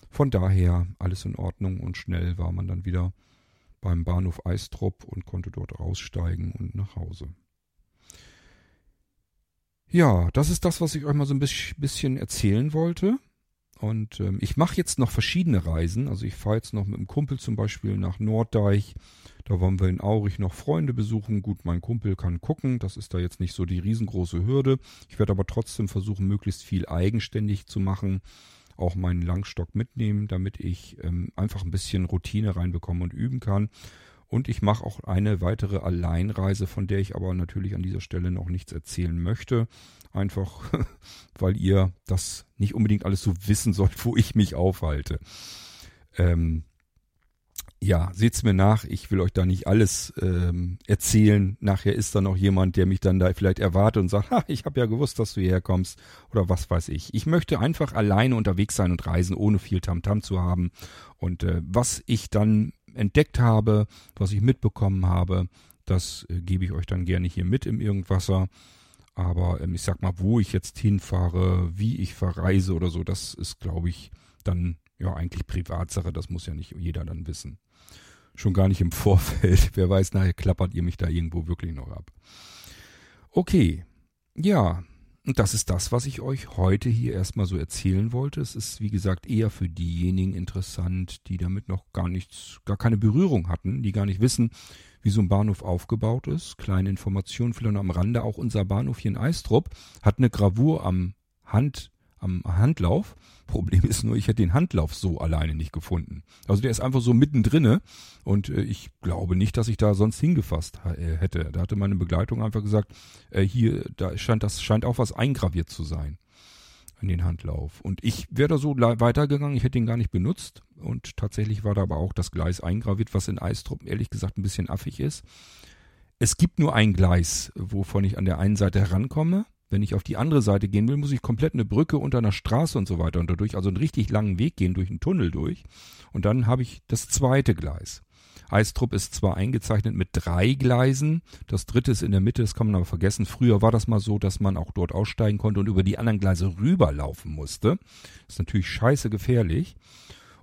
Von daher alles in Ordnung und schnell war man dann wieder beim Bahnhof Eistrup und konnte dort aussteigen und nach Hause. Ja, das ist das, was ich euch mal so ein bisschen erzählen wollte. Und ähm, ich mache jetzt noch verschiedene Reisen. Also ich fahre jetzt noch mit einem Kumpel zum Beispiel nach Norddeich. Da wollen wir in Aurich noch Freunde besuchen. Gut, mein Kumpel kann gucken. Das ist da jetzt nicht so die riesengroße Hürde. Ich werde aber trotzdem versuchen, möglichst viel eigenständig zu machen. Auch meinen Langstock mitnehmen, damit ich ähm, einfach ein bisschen Routine reinbekomme und üben kann. Und ich mache auch eine weitere Alleinreise, von der ich aber natürlich an dieser Stelle noch nichts erzählen möchte. Einfach, (laughs) weil ihr das nicht unbedingt alles so wissen sollt, wo ich mich aufhalte. Ähm, ja, seht's mir nach. Ich will euch da nicht alles ähm, erzählen. Nachher ist da noch jemand, der mich dann da vielleicht erwartet und sagt, (laughs) ha, ich habe ja gewusst, dass du hierher kommst oder was weiß ich. Ich möchte einfach alleine unterwegs sein und reisen, ohne viel Tamtam -Tam zu haben. Und äh, was ich dann entdeckt habe, was ich mitbekommen habe, das äh, gebe ich euch dann gerne hier mit im Irgendwasser. Aber ähm, ich sag mal, wo ich jetzt hinfahre, wie ich verreise oder so, das ist, glaube ich, dann ja eigentlich Privatsache. Das muss ja nicht jeder dann wissen. Schon gar nicht im (laughs) Vorfeld. Wer weiß, nachher klappert ihr mich da irgendwo wirklich noch ab. Okay. Ja. Und das ist das, was ich euch heute hier erstmal so erzählen wollte. Es ist, wie gesagt, eher für diejenigen interessant, die damit noch gar nichts, gar keine Berührung hatten, die gar nicht wissen, wie so ein Bahnhof aufgebaut ist. Kleine Informationen vielleicht noch am Rande. Auch unser Bahnhof hier in Eistrup hat eine Gravur am Hand, am Handlauf. Problem ist nur, ich hätte den Handlauf so alleine nicht gefunden. Also der ist einfach so mittendrinne und äh, ich glaube nicht, dass ich da sonst hingefasst äh, hätte. Da hatte meine Begleitung einfach gesagt, äh, hier, da scheint das scheint auch was eingraviert zu sein in den Handlauf. Und ich wäre da so weitergegangen, ich hätte ihn gar nicht benutzt. Und tatsächlich war da aber auch das Gleis eingraviert, was in Eistrup ehrlich gesagt ein bisschen affig ist. Es gibt nur ein Gleis, wovon ich an der einen Seite herankomme. Wenn ich auf die andere Seite gehen will, muss ich komplett eine Brücke unter einer Straße und so weiter und dadurch, also einen richtig langen Weg gehen, durch einen Tunnel durch. Und dann habe ich das zweite Gleis. Eistrup ist zwar eingezeichnet mit drei Gleisen, das dritte ist in der Mitte, das kann man aber vergessen. Früher war das mal so, dass man auch dort aussteigen konnte und über die anderen Gleise rüberlaufen musste. Ist natürlich scheiße gefährlich.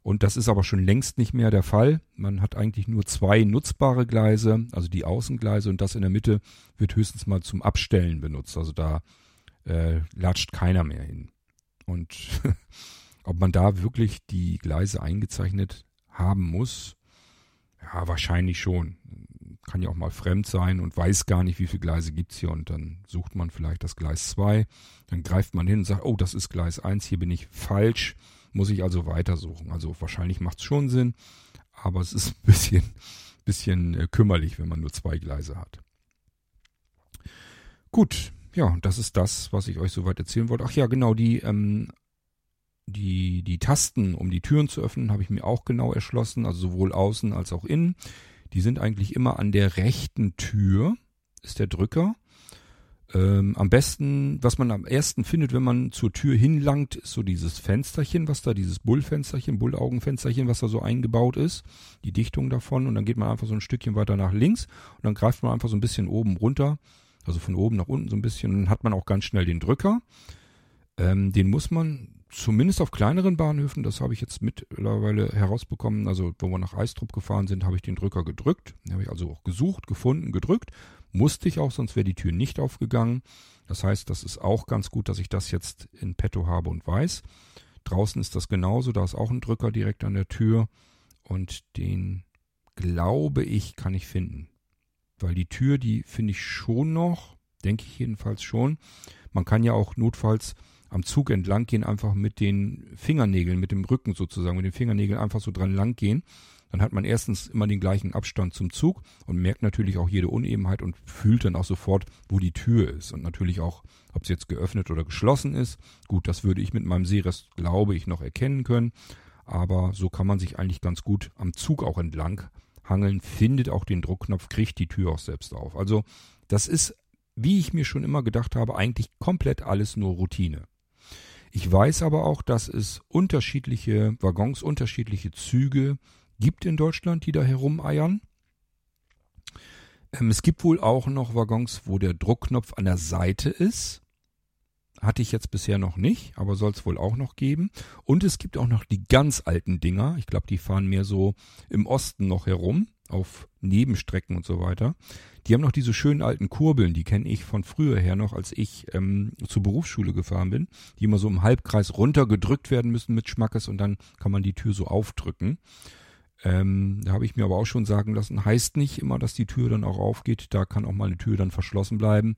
Und das ist aber schon längst nicht mehr der Fall. Man hat eigentlich nur zwei nutzbare Gleise, also die Außengleise und das in der Mitte wird höchstens mal zum Abstellen benutzt. Also da äh, latscht keiner mehr hin. Und (laughs) ob man da wirklich die Gleise eingezeichnet haben muss, ja, wahrscheinlich schon. Kann ja auch mal fremd sein und weiß gar nicht, wie viele Gleise gibt's hier. Und dann sucht man vielleicht das Gleis 2. Dann greift man hin und sagt, oh, das ist Gleis 1, hier bin ich falsch muss ich also weitersuchen. Also wahrscheinlich macht es schon Sinn, aber es ist ein bisschen, bisschen äh, kümmerlich, wenn man nur zwei Gleise hat. Gut, ja, das ist das, was ich euch soweit erzählen wollte. Ach ja, genau, die, ähm, die, die Tasten, um die Türen zu öffnen, habe ich mir auch genau erschlossen, also sowohl außen als auch innen. Die sind eigentlich immer an der rechten Tür, ist der Drücker. Ähm, am besten, was man am ersten findet, wenn man zur Tür hinlangt, ist so dieses Fensterchen, was da, dieses Bullfensterchen, Bullaugenfensterchen, was da so eingebaut ist, die Dichtung davon und dann geht man einfach so ein Stückchen weiter nach links und dann greift man einfach so ein bisschen oben runter, also von oben nach unten so ein bisschen dann hat man auch ganz schnell den Drücker. Ähm, den muss man zumindest auf kleineren Bahnhöfen, das habe ich jetzt mittlerweile herausbekommen, also wo wir nach Eistrup gefahren sind, habe ich den Drücker gedrückt, den habe ich also auch gesucht, gefunden, gedrückt musste ich auch, sonst wäre die Tür nicht aufgegangen. Das heißt, das ist auch ganz gut, dass ich das jetzt in petto habe und weiß. Draußen ist das genauso, da ist auch ein Drücker direkt an der Tür und den glaube ich, kann ich finden. Weil die Tür, die finde ich schon noch, denke ich jedenfalls schon. Man kann ja auch notfalls am Zug entlang gehen, einfach mit den Fingernägeln, mit dem Rücken sozusagen, mit den Fingernägeln einfach so dran lang gehen dann hat man erstens immer den gleichen Abstand zum Zug und merkt natürlich auch jede Unebenheit und fühlt dann auch sofort, wo die Tür ist und natürlich auch, ob sie jetzt geöffnet oder geschlossen ist. Gut, das würde ich mit meinem Sehrest, glaube ich, noch erkennen können, aber so kann man sich eigentlich ganz gut am Zug auch entlang hangeln, findet auch den Druckknopf, kriegt die Tür auch selbst auf. Also das ist, wie ich mir schon immer gedacht habe, eigentlich komplett alles nur Routine. Ich weiß aber auch, dass es unterschiedliche Waggons, unterschiedliche Züge gibt in Deutschland, die da herumeiern. Ähm, es gibt wohl auch noch Waggons, wo der Druckknopf an der Seite ist. Hatte ich jetzt bisher noch nicht, aber soll es wohl auch noch geben. Und es gibt auch noch die ganz alten Dinger. Ich glaube, die fahren mehr so im Osten noch herum, auf Nebenstrecken und so weiter. Die haben noch diese schönen alten Kurbeln, die kenne ich von früher her noch, als ich ähm, zur Berufsschule gefahren bin, die immer so im Halbkreis runtergedrückt werden müssen mit Schmackes und dann kann man die Tür so aufdrücken. Ähm, da habe ich mir aber auch schon sagen lassen, heißt nicht immer, dass die Tür dann auch aufgeht. Da kann auch mal eine Tür dann verschlossen bleiben.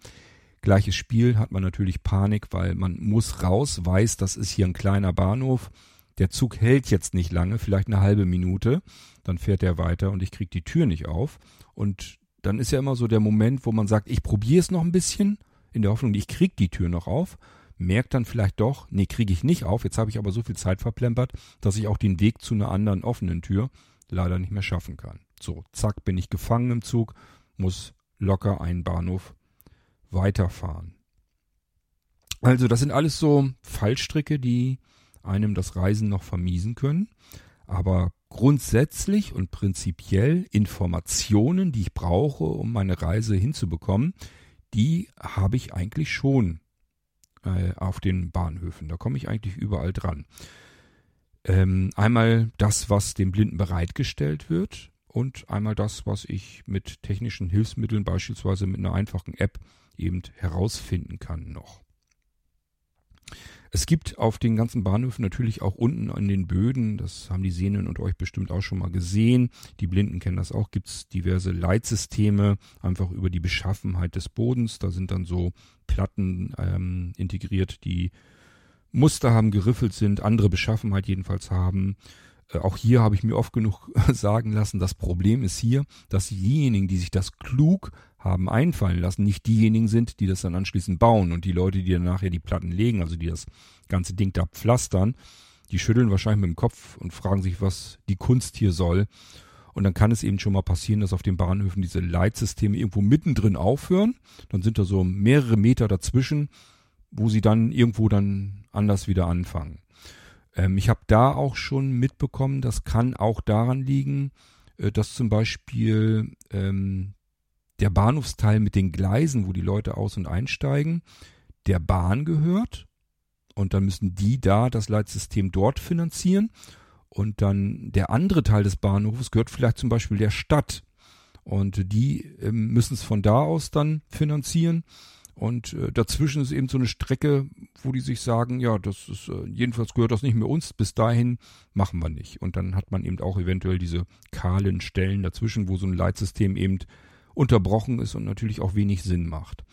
Gleiches Spiel hat man natürlich Panik, weil man muss raus, weiß, das ist hier ein kleiner Bahnhof. Der Zug hält jetzt nicht lange, vielleicht eine halbe Minute. Dann fährt er weiter und ich kriege die Tür nicht auf. Und dann ist ja immer so der Moment, wo man sagt, ich probiere es noch ein bisschen, in der Hoffnung, ich kriege die Tür noch auf merkt dann vielleicht doch, nee, kriege ich nicht auf, jetzt habe ich aber so viel Zeit verplempert, dass ich auch den Weg zu einer anderen offenen Tür leider nicht mehr schaffen kann. So, zack, bin ich gefangen im Zug, muss locker einen Bahnhof weiterfahren. Also, das sind alles so Fallstricke, die einem das Reisen noch vermiesen können. Aber grundsätzlich und prinzipiell Informationen, die ich brauche, um meine Reise hinzubekommen, die habe ich eigentlich schon äh, auf den Bahnhöfen. Da komme ich eigentlich überall dran. Ähm, einmal das, was dem Blinden bereitgestellt wird und einmal das, was ich mit technischen Hilfsmitteln, beispielsweise mit einer einfachen App, eben herausfinden kann noch. Es gibt auf den ganzen Bahnhöfen natürlich auch unten an den Böden, das haben die Sehnen und euch bestimmt auch schon mal gesehen, die Blinden kennen das auch, gibt es diverse Leitsysteme, einfach über die Beschaffenheit des Bodens. Da sind dann so Platten ähm, integriert, die Muster haben, geriffelt sind, andere Beschaffenheit jedenfalls haben. Äh, auch hier habe ich mir oft genug (laughs) sagen lassen, das Problem ist hier, dass diejenigen, die sich das klug haben einfallen lassen, nicht diejenigen sind, die das dann anschließend bauen und die Leute, die dann nachher die Platten legen, also die das ganze Ding da pflastern, die schütteln wahrscheinlich mit dem Kopf und fragen sich, was die Kunst hier soll. Und dann kann es eben schon mal passieren, dass auf den Bahnhöfen diese Leitsysteme irgendwo mittendrin aufhören. Dann sind da so mehrere Meter dazwischen, wo sie dann irgendwo dann anders wieder anfangen. Ähm, ich habe da auch schon mitbekommen, das kann auch daran liegen, äh, dass zum Beispiel ähm, der Bahnhofsteil mit den Gleisen, wo die Leute aus- und einsteigen, der Bahn gehört. Und dann müssen die da das Leitsystem dort finanzieren. Und dann der andere Teil des Bahnhofes gehört vielleicht zum Beispiel der Stadt. Und die ähm, müssen es von da aus dann finanzieren. Und äh, dazwischen ist eben so eine Strecke, wo die sich sagen, ja, das ist, äh, jedenfalls gehört das nicht mehr uns, bis dahin machen wir nicht. Und dann hat man eben auch eventuell diese kahlen Stellen dazwischen, wo so ein Leitsystem eben unterbrochen ist und natürlich auch wenig Sinn macht.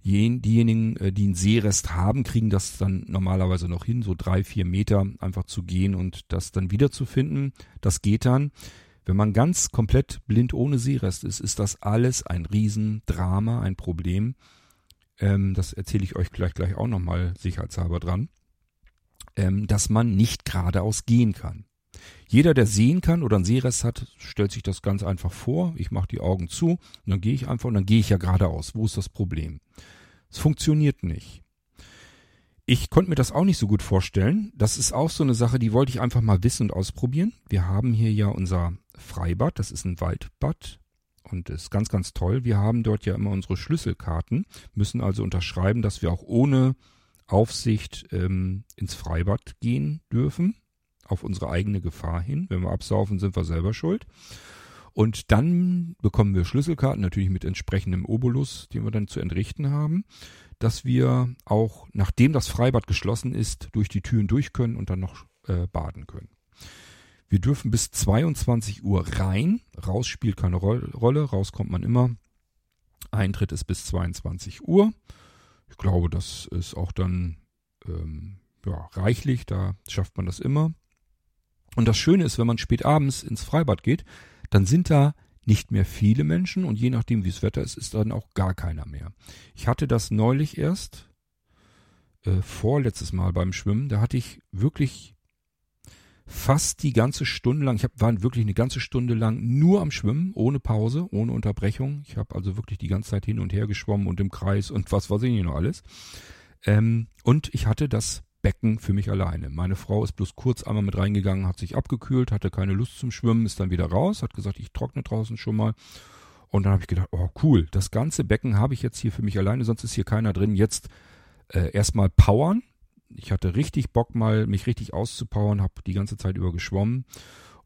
Jen, diejenigen, äh, die einen Seerest haben, kriegen das dann normalerweise noch hin, so drei, vier Meter einfach zu gehen und das dann wiederzufinden. Das geht dann. Wenn man ganz komplett blind ohne Seerest ist, ist das alles ein Riesendrama, ein Problem. Ähm, das erzähle ich euch gleich gleich auch nochmal sicherheitshalber dran, ähm, dass man nicht geradeaus gehen kann. Jeder, der sehen kann oder einen Sehrest hat, stellt sich das ganz einfach vor. Ich mache die Augen zu und dann gehe ich einfach und dann gehe ich ja geradeaus. Wo ist das Problem? Es funktioniert nicht. Ich konnte mir das auch nicht so gut vorstellen. Das ist auch so eine Sache, die wollte ich einfach mal wissen und ausprobieren. Wir haben hier ja unser Freibad, das ist ein Waldbad und ist ganz, ganz toll. Wir haben dort ja immer unsere Schlüsselkarten, müssen also unterschreiben, dass wir auch ohne Aufsicht ähm, ins Freibad gehen dürfen, auf unsere eigene Gefahr hin. Wenn wir absaufen, sind wir selber schuld. Und dann bekommen wir Schlüsselkarten, natürlich mit entsprechendem Obolus, den wir dann zu entrichten haben, dass wir auch, nachdem das Freibad geschlossen ist, durch die Türen durch können und dann noch äh, baden können. Wir dürfen bis 22 Uhr rein. Raus spielt keine Rolle. Raus kommt man immer. Eintritt ist bis 22 Uhr. Ich glaube, das ist auch dann ähm, ja, reichlich. Da schafft man das immer. Und das Schöne ist, wenn man spät abends ins Freibad geht, dann sind da nicht mehr viele Menschen und je nachdem, wie das Wetter ist, ist dann auch gar keiner mehr. Ich hatte das neulich erst, äh, vorletztes Mal beim Schwimmen, da hatte ich wirklich fast die ganze Stunde lang, ich hab, war wirklich eine ganze Stunde lang nur am Schwimmen, ohne Pause, ohne Unterbrechung. Ich habe also wirklich die ganze Zeit hin und her geschwommen und im Kreis und was weiß ich noch alles. Ähm, und ich hatte das Becken für mich alleine. Meine Frau ist bloß kurz einmal mit reingegangen, hat sich abgekühlt, hatte keine Lust zum Schwimmen, ist dann wieder raus, hat gesagt, ich trockne draußen schon mal. Und dann habe ich gedacht, oh cool, das ganze Becken habe ich jetzt hier für mich alleine, sonst ist hier keiner drin. Jetzt äh, erstmal powern. Ich hatte richtig Bock mal, mich richtig auszupowern, habe die ganze Zeit über geschwommen.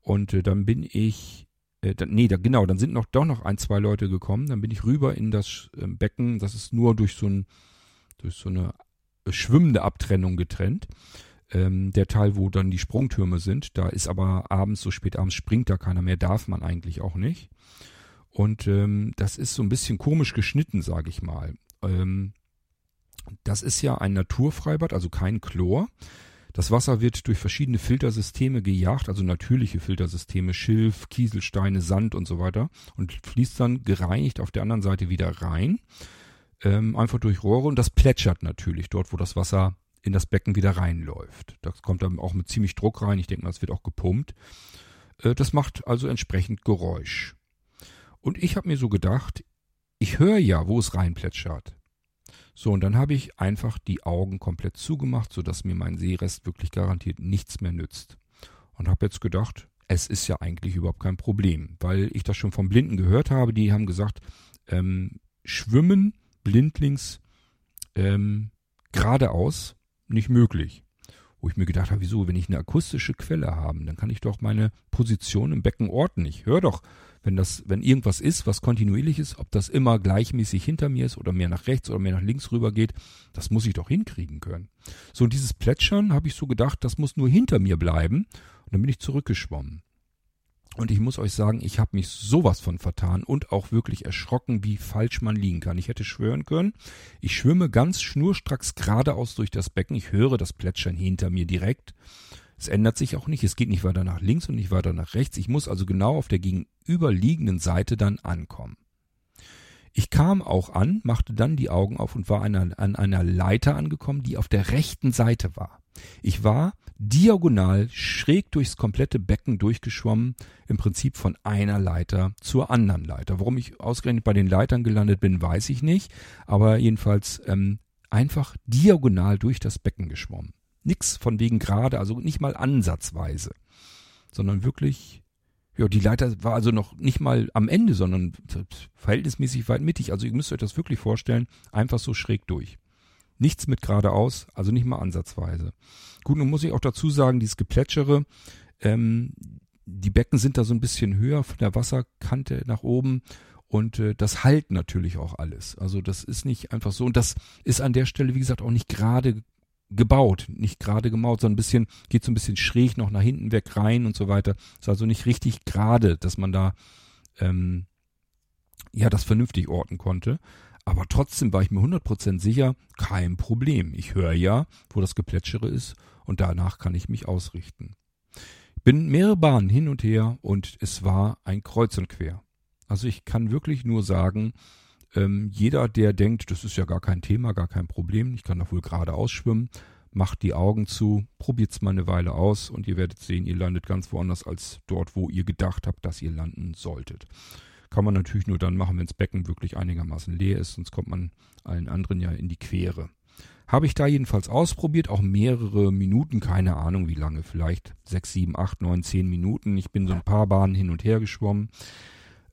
Und äh, dann bin ich, äh, dann, nee, da, genau, dann sind noch doch noch ein, zwei Leute gekommen. Dann bin ich rüber in das äh, Becken. Das ist nur durch so, ein, durch so eine schwimmende Abtrennung getrennt. Ähm, der Teil, wo dann die Sprungtürme sind, da ist aber abends, so spät abends springt da keiner mehr, darf man eigentlich auch nicht. Und ähm, das ist so ein bisschen komisch geschnitten, sage ich mal. Ähm, das ist ja ein Naturfreibad, also kein Chlor. Das Wasser wird durch verschiedene Filtersysteme gejagt, also natürliche Filtersysteme, Schilf, Kieselsteine, Sand und so weiter und fließt dann gereinigt auf der anderen Seite wieder rein, ähm, einfach durch Rohre und das plätschert natürlich dort, wo das Wasser in das Becken wieder reinläuft. Das kommt dann auch mit ziemlich Druck rein. Ich denke mal, es wird auch gepumpt. Äh, das macht also entsprechend Geräusch. Und ich habe mir so gedacht, ich höre ja, wo es reinplätschert. So, und dann habe ich einfach die Augen komplett zugemacht, sodass mir mein Seerest wirklich garantiert nichts mehr nützt. Und habe jetzt gedacht, es ist ja eigentlich überhaupt kein Problem, weil ich das schon vom Blinden gehört habe. Die haben gesagt, ähm, schwimmen blindlings ähm, geradeaus nicht möglich. Wo ich mir gedacht habe, wieso, wenn ich eine akustische Quelle habe, dann kann ich doch meine Position im Becken orten. Ich höre doch, wenn das, wenn irgendwas ist, was kontinuierlich ist, ob das immer gleichmäßig hinter mir ist oder mehr nach rechts oder mehr nach links rüber geht, das muss ich doch hinkriegen können. So, und dieses Plätschern habe ich so gedacht, das muss nur hinter mir bleiben. Und dann bin ich zurückgeschwommen. Und ich muss euch sagen, ich habe mich sowas von vertan und auch wirklich erschrocken, wie falsch man liegen kann. Ich hätte schwören können, ich schwimme ganz schnurstracks geradeaus durch das Becken. Ich höre das Plätschern hinter mir direkt. Es ändert sich auch nicht. Es geht nicht weiter nach links und nicht weiter nach rechts. Ich muss also genau auf der gegenüberliegenden Seite dann ankommen. Ich kam auch an, machte dann die Augen auf und war an einer, an einer Leiter angekommen, die auf der rechten Seite war. Ich war diagonal schräg durchs komplette Becken durchgeschwommen, im Prinzip von einer Leiter zur anderen Leiter. Warum ich ausgerechnet bei den Leitern gelandet bin, weiß ich nicht, aber jedenfalls ähm, einfach diagonal durch das Becken geschwommen. Nix von wegen gerade, also nicht mal ansatzweise, sondern wirklich, ja, die Leiter war also noch nicht mal am Ende, sondern verhältnismäßig weit mittig. Also ihr müsst euch das wirklich vorstellen, einfach so schräg durch. Nichts mit geradeaus, also nicht mal ansatzweise. Gut, nun muss ich auch dazu sagen, dieses Geplätschere, ähm, die Becken sind da so ein bisschen höher von der Wasserkante nach oben und äh, das halt natürlich auch alles. Also das ist nicht einfach so und das ist an der Stelle, wie gesagt, auch nicht gerade gebaut, nicht gerade gemaut, sondern ein bisschen, geht so ein bisschen schräg noch nach hinten weg rein und so weiter. Ist also nicht richtig gerade, dass man da ähm, ja das vernünftig orten konnte. Aber trotzdem war ich mir 100% sicher, kein Problem. Ich höre ja, wo das Geplätschere ist und danach kann ich mich ausrichten. Bin mehrere Bahnen hin und her und es war ein Kreuz und Quer. Also ich kann wirklich nur sagen, ähm, jeder, der denkt, das ist ja gar kein Thema, gar kein Problem, ich kann doch wohl gerade ausschwimmen, macht die Augen zu, probiert's mal eine Weile aus und ihr werdet sehen, ihr landet ganz woanders als dort, wo ihr gedacht habt, dass ihr landen solltet. Kann man natürlich nur dann machen, wenn das Becken wirklich einigermaßen leer ist, sonst kommt man allen anderen ja in die Quere. Habe ich da jedenfalls ausprobiert, auch mehrere Minuten, keine Ahnung wie lange, vielleicht sechs, sieben, acht, neun, zehn Minuten. Ich bin so ein paar Bahnen hin und her geschwommen.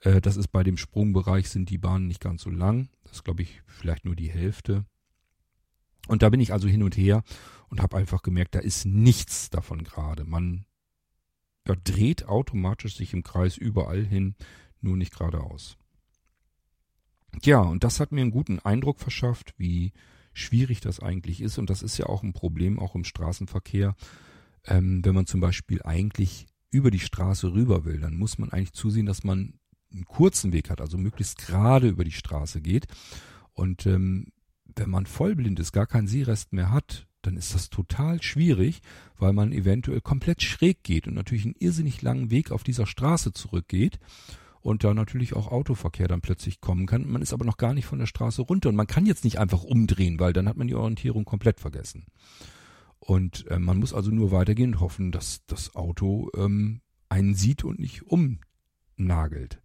Äh, das ist bei dem Sprungbereich sind die Bahnen nicht ganz so lang. Das ist, glaube ich, vielleicht nur die Hälfte. Und da bin ich also hin und her und habe einfach gemerkt, da ist nichts davon gerade. Man ja, dreht automatisch sich im Kreis überall hin nur nicht geradeaus. Ja, und das hat mir einen guten Eindruck verschafft, wie schwierig das eigentlich ist. Und das ist ja auch ein Problem, auch im Straßenverkehr. Ähm, wenn man zum Beispiel eigentlich über die Straße rüber will, dann muss man eigentlich zusehen, dass man einen kurzen Weg hat, also möglichst gerade über die Straße geht. Und ähm, wenn man vollblind ist, gar keinen Sehrest mehr hat, dann ist das total schwierig, weil man eventuell komplett schräg geht und natürlich einen irrsinnig langen Weg auf dieser Straße zurückgeht und da natürlich auch Autoverkehr dann plötzlich kommen kann. Man ist aber noch gar nicht von der Straße runter und man kann jetzt nicht einfach umdrehen, weil dann hat man die Orientierung komplett vergessen. Und äh, man muss also nur weitergehen und hoffen, dass das Auto ähm, einen sieht und nicht umnagelt.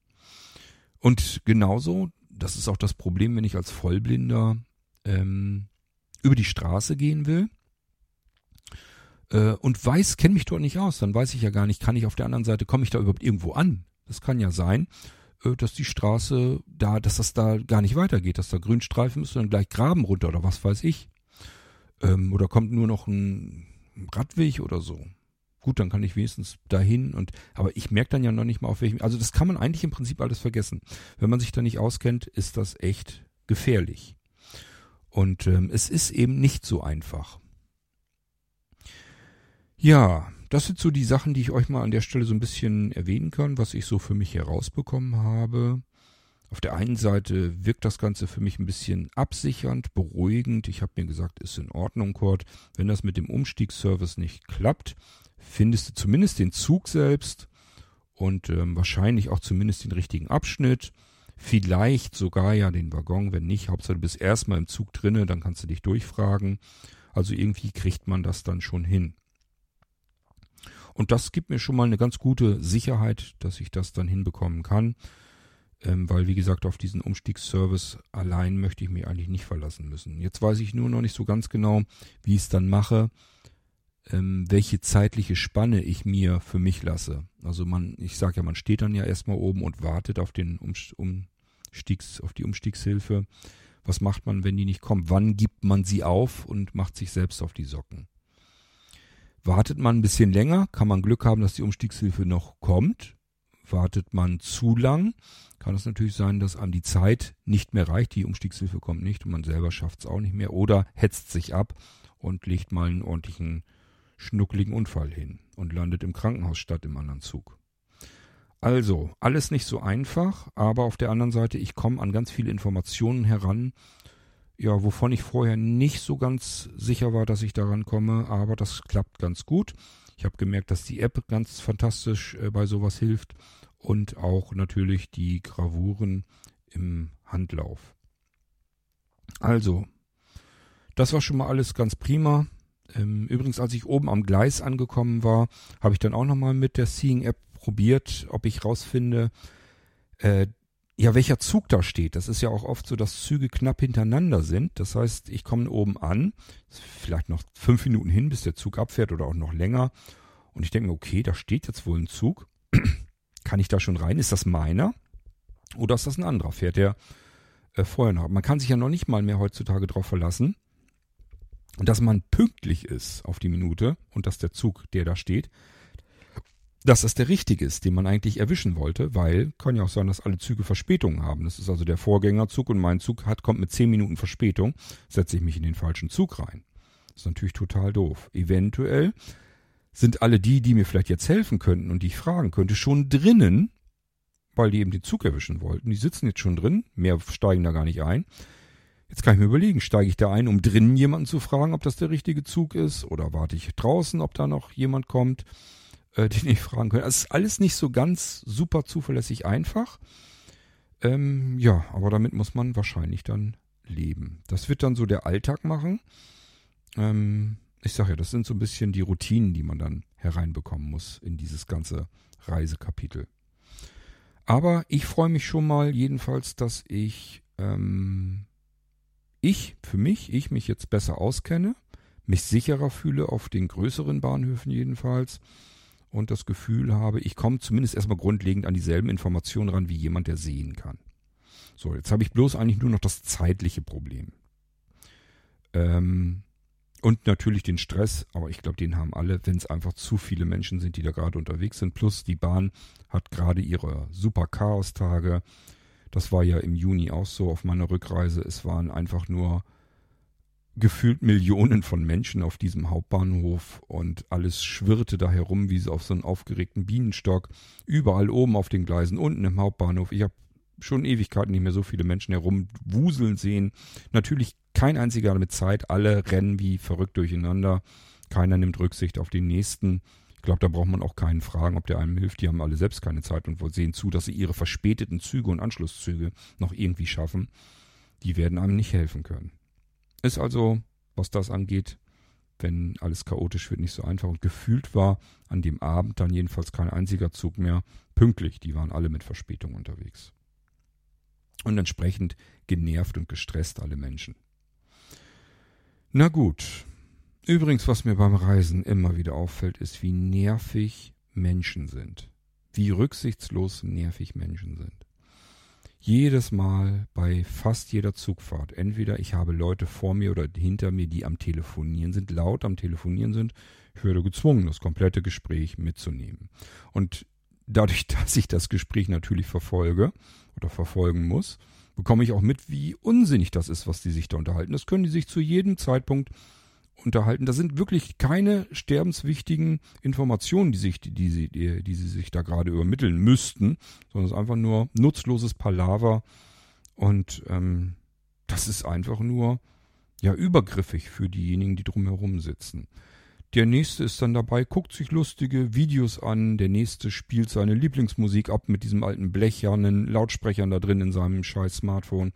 Und genauso, das ist auch das Problem, wenn ich als Vollblinder ähm, über die Straße gehen will äh, und weiß, kenne mich dort nicht aus, dann weiß ich ja gar nicht, kann ich auf der anderen Seite, komme ich da überhaupt irgendwo an? Das kann ja sein, äh, dass die Straße da, dass das da gar nicht weitergeht, dass da Grünstreifen ist und dann gleich Graben runter oder was weiß ich. Ähm, oder kommt nur noch ein Radweg oder so. Gut, dann kann ich wenigstens dahin und aber ich merke dann ja noch nicht mal auf welchem. Also das kann man eigentlich im Prinzip alles vergessen. Wenn man sich da nicht auskennt, ist das echt gefährlich. Und ähm, es ist eben nicht so einfach. Ja, das sind so die Sachen, die ich euch mal an der Stelle so ein bisschen erwähnen kann, was ich so für mich herausbekommen habe. Auf der einen Seite wirkt das Ganze für mich ein bisschen absichernd, beruhigend. Ich habe mir gesagt, ist in Ordnung, Kurt. Wenn das mit dem Umstiegsservice nicht klappt, findest du zumindest den Zug selbst und ähm, wahrscheinlich auch zumindest den richtigen Abschnitt. Vielleicht sogar ja den Waggon, wenn nicht. Hauptsache du bist erstmal im Zug drinne, dann kannst du dich durchfragen. Also irgendwie kriegt man das dann schon hin. Und das gibt mir schon mal eine ganz gute Sicherheit, dass ich das dann hinbekommen kann. Ähm, weil, wie gesagt, auf diesen Umstiegsservice allein möchte ich mich eigentlich nicht verlassen müssen. Jetzt weiß ich nur noch nicht so ganz genau, wie ich es dann mache ähm, welche zeitliche Spanne ich mir für mich lasse. Also man, ich sage ja, man steht dann ja erstmal oben und wartet auf den Umstiegs, auf die Umstiegshilfe. Was macht man, wenn die nicht kommt? Wann gibt man sie auf und macht sich selbst auf die Socken? Wartet man ein bisschen länger, kann man Glück haben, dass die Umstiegshilfe noch kommt. Wartet man zu lang, kann es natürlich sein, dass einem die Zeit nicht mehr reicht, die Umstiegshilfe kommt nicht und man selber schafft es auch nicht mehr oder hetzt sich ab und legt mal einen ordentlichen schnuckligen Unfall hin und landet im Krankenhaus statt im anderen Zug. Also, alles nicht so einfach, aber auf der anderen Seite, ich komme an ganz viele Informationen heran, ja, wovon ich vorher nicht so ganz sicher war, dass ich daran komme, aber das klappt ganz gut. Ich habe gemerkt, dass die App ganz fantastisch äh, bei sowas hilft und auch natürlich die Gravuren im Handlauf. Also, das war schon mal alles ganz prima. Ähm, übrigens, als ich oben am Gleis angekommen war, habe ich dann auch nochmal mit der Seeing App probiert, ob ich rausfinde, äh, ja, welcher Zug da steht. Das ist ja auch oft so, dass Züge knapp hintereinander sind. Das heißt, ich komme oben an, vielleicht noch fünf Minuten hin, bis der Zug abfährt oder auch noch länger. Und ich denke mir, okay, da steht jetzt wohl ein Zug. (clears throat) kann ich da schon rein? Ist das meiner? Oder ist das ein anderer? Fährt der äh, vorher noch? Man kann sich ja noch nicht mal mehr heutzutage drauf verlassen, dass man pünktlich ist auf die Minute und dass der Zug, der da steht, dass das der richtige ist, den man eigentlich erwischen wollte, weil kann ja auch sein, dass alle Züge Verspätungen haben. Das ist also der Vorgängerzug und mein Zug hat, kommt mit zehn Minuten Verspätung, setze ich mich in den falschen Zug rein. Das ist natürlich total doof. Eventuell sind alle die, die mir vielleicht jetzt helfen könnten und die ich fragen könnte, schon drinnen, weil die eben den Zug erwischen wollten. Die sitzen jetzt schon drin, mehr steigen da gar nicht ein. Jetzt kann ich mir überlegen, steige ich da ein, um drinnen jemanden zu fragen, ob das der richtige Zug ist, oder warte ich draußen, ob da noch jemand kommt, äh, (laughs) den ich fragen könnte. Es ist alles nicht so ganz super zuverlässig einfach. Ähm, ja, aber damit muss man wahrscheinlich dann leben. Das wird dann so der Alltag machen. Ähm, ich sage ja, das sind so ein bisschen die Routinen, die man dann hereinbekommen muss in dieses ganze Reisekapitel. Aber ich freue mich schon mal jedenfalls, dass ich ähm, ich, für mich, ich mich jetzt besser auskenne, mich sicherer fühle auf den größeren Bahnhöfen jedenfalls und das Gefühl habe, ich komme zumindest erstmal grundlegend an dieselben Informationen ran wie jemand, der sehen kann. So, jetzt habe ich bloß eigentlich nur noch das zeitliche Problem. Ähm, und natürlich den Stress, aber ich glaube, den haben alle, wenn es einfach zu viele Menschen sind, die da gerade unterwegs sind. Plus die Bahn hat gerade ihre super Chaos-Tage. Das war ja im Juni auch so auf meiner Rückreise. Es waren einfach nur gefühlt Millionen von Menschen auf diesem Hauptbahnhof und alles schwirrte da herum wie so auf so einen aufgeregten Bienenstock. Überall oben auf den Gleisen, unten im Hauptbahnhof. Ich habe schon Ewigkeiten nicht mehr so viele Menschen herumwuseln sehen. Natürlich kein einziger mit Zeit. Alle rennen wie verrückt durcheinander. Keiner nimmt Rücksicht auf den nächsten. Ich glaube, da braucht man auch keinen fragen, ob der einem hilft. Die haben alle selbst keine Zeit und sehen zu, dass sie ihre verspäteten Züge und Anschlusszüge noch irgendwie schaffen. Die werden einem nicht helfen können. Ist also, was das angeht, wenn alles chaotisch wird, nicht so einfach. Und gefühlt war an dem Abend dann jedenfalls kein einziger Zug mehr pünktlich. Die waren alle mit Verspätung unterwegs. Und entsprechend genervt und gestresst alle Menschen. Na gut, Übrigens, was mir beim Reisen immer wieder auffällt, ist, wie nervig Menschen sind. Wie rücksichtslos nervig Menschen sind. Jedes Mal bei fast jeder Zugfahrt. Entweder ich habe Leute vor mir oder hinter mir, die am Telefonieren sind, laut am Telefonieren sind. Ich werde gezwungen, das komplette Gespräch mitzunehmen. Und dadurch, (laughs) dass ich das Gespräch natürlich verfolge oder verfolgen muss, bekomme ich auch mit, wie unsinnig das ist, was die sich da unterhalten. Das können die sich zu jedem Zeitpunkt unterhalten. Das sind wirklich keine sterbenswichtigen Informationen, die, sich, die, die, die, die sie sich da gerade übermitteln müssten, sondern es ist einfach nur nutzloses Palaver und ähm, das ist einfach nur ja übergriffig für diejenigen, die drumherum sitzen. Der nächste ist dann dabei, guckt sich lustige Videos an, der nächste spielt seine Lieblingsmusik ab mit diesem alten blechernen Lautsprechern da drin in seinem scheiß Smartphone.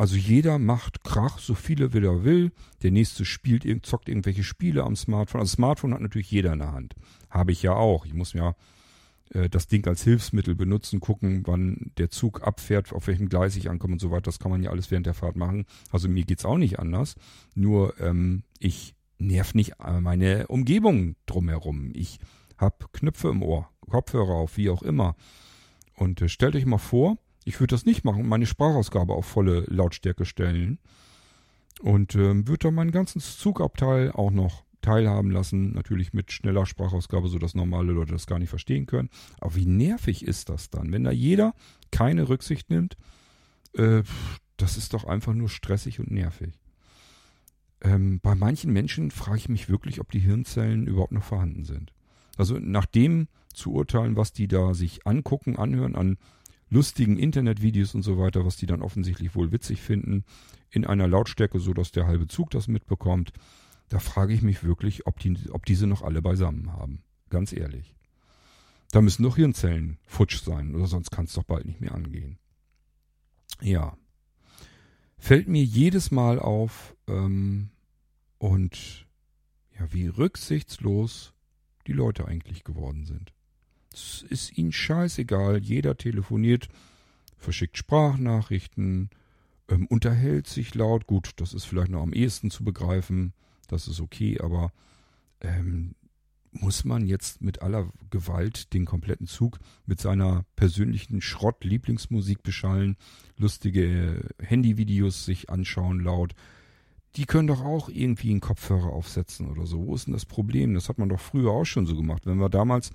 Also jeder macht Krach, so viele wie er will. Der nächste spielt, zockt irgendwelche Spiele am Smartphone. Also Smartphone hat natürlich jeder in der Hand. Habe ich ja auch. Ich muss ja äh, das Ding als Hilfsmittel benutzen, gucken, wann der Zug abfährt, auf welchem Gleis ich ankomme und so weiter. Das kann man ja alles während der Fahrt machen. Also mir geht's auch nicht anders. Nur ähm, ich nerv nicht meine Umgebung drumherum. Ich hab Knöpfe im Ohr, Kopfhörer auf, wie auch immer. Und äh, stellt euch mal vor, ich würde das nicht machen, meine Sprachausgabe auf volle Lautstärke stellen. Und ähm, würde dann meinen ganzen Zugabteil auch noch teilhaben lassen, natürlich mit schneller Sprachausgabe, sodass normale Leute das gar nicht verstehen können. Aber wie nervig ist das dann, wenn da jeder keine Rücksicht nimmt? Äh, das ist doch einfach nur stressig und nervig. Ähm, bei manchen Menschen frage ich mich wirklich, ob die Hirnzellen überhaupt noch vorhanden sind. Also nach dem zu urteilen, was die da sich angucken, anhören an lustigen Internetvideos und so weiter, was die dann offensichtlich wohl witzig finden, in einer Lautstärke, so dass der halbe Zug das mitbekommt. Da frage ich mich wirklich, ob, die, ob diese noch alle beisammen haben. Ganz ehrlich. Da müssen doch Hirnzellen futsch sein, oder sonst kann es doch bald nicht mehr angehen. Ja. Fällt mir jedes Mal auf ähm, und ja, wie rücksichtslos die Leute eigentlich geworden sind. Es ist ihnen scheißegal. Jeder telefoniert, verschickt Sprachnachrichten, ähm, unterhält sich laut. Gut, das ist vielleicht noch am ehesten zu begreifen. Das ist okay, aber ähm, muss man jetzt mit aller Gewalt den kompletten Zug mit seiner persönlichen Schrott-Lieblingsmusik beschallen, lustige Handyvideos sich anschauen laut. Die können doch auch irgendwie einen Kopfhörer aufsetzen oder so. Wo ist denn das Problem? Das hat man doch früher auch schon so gemacht. Wenn wir damals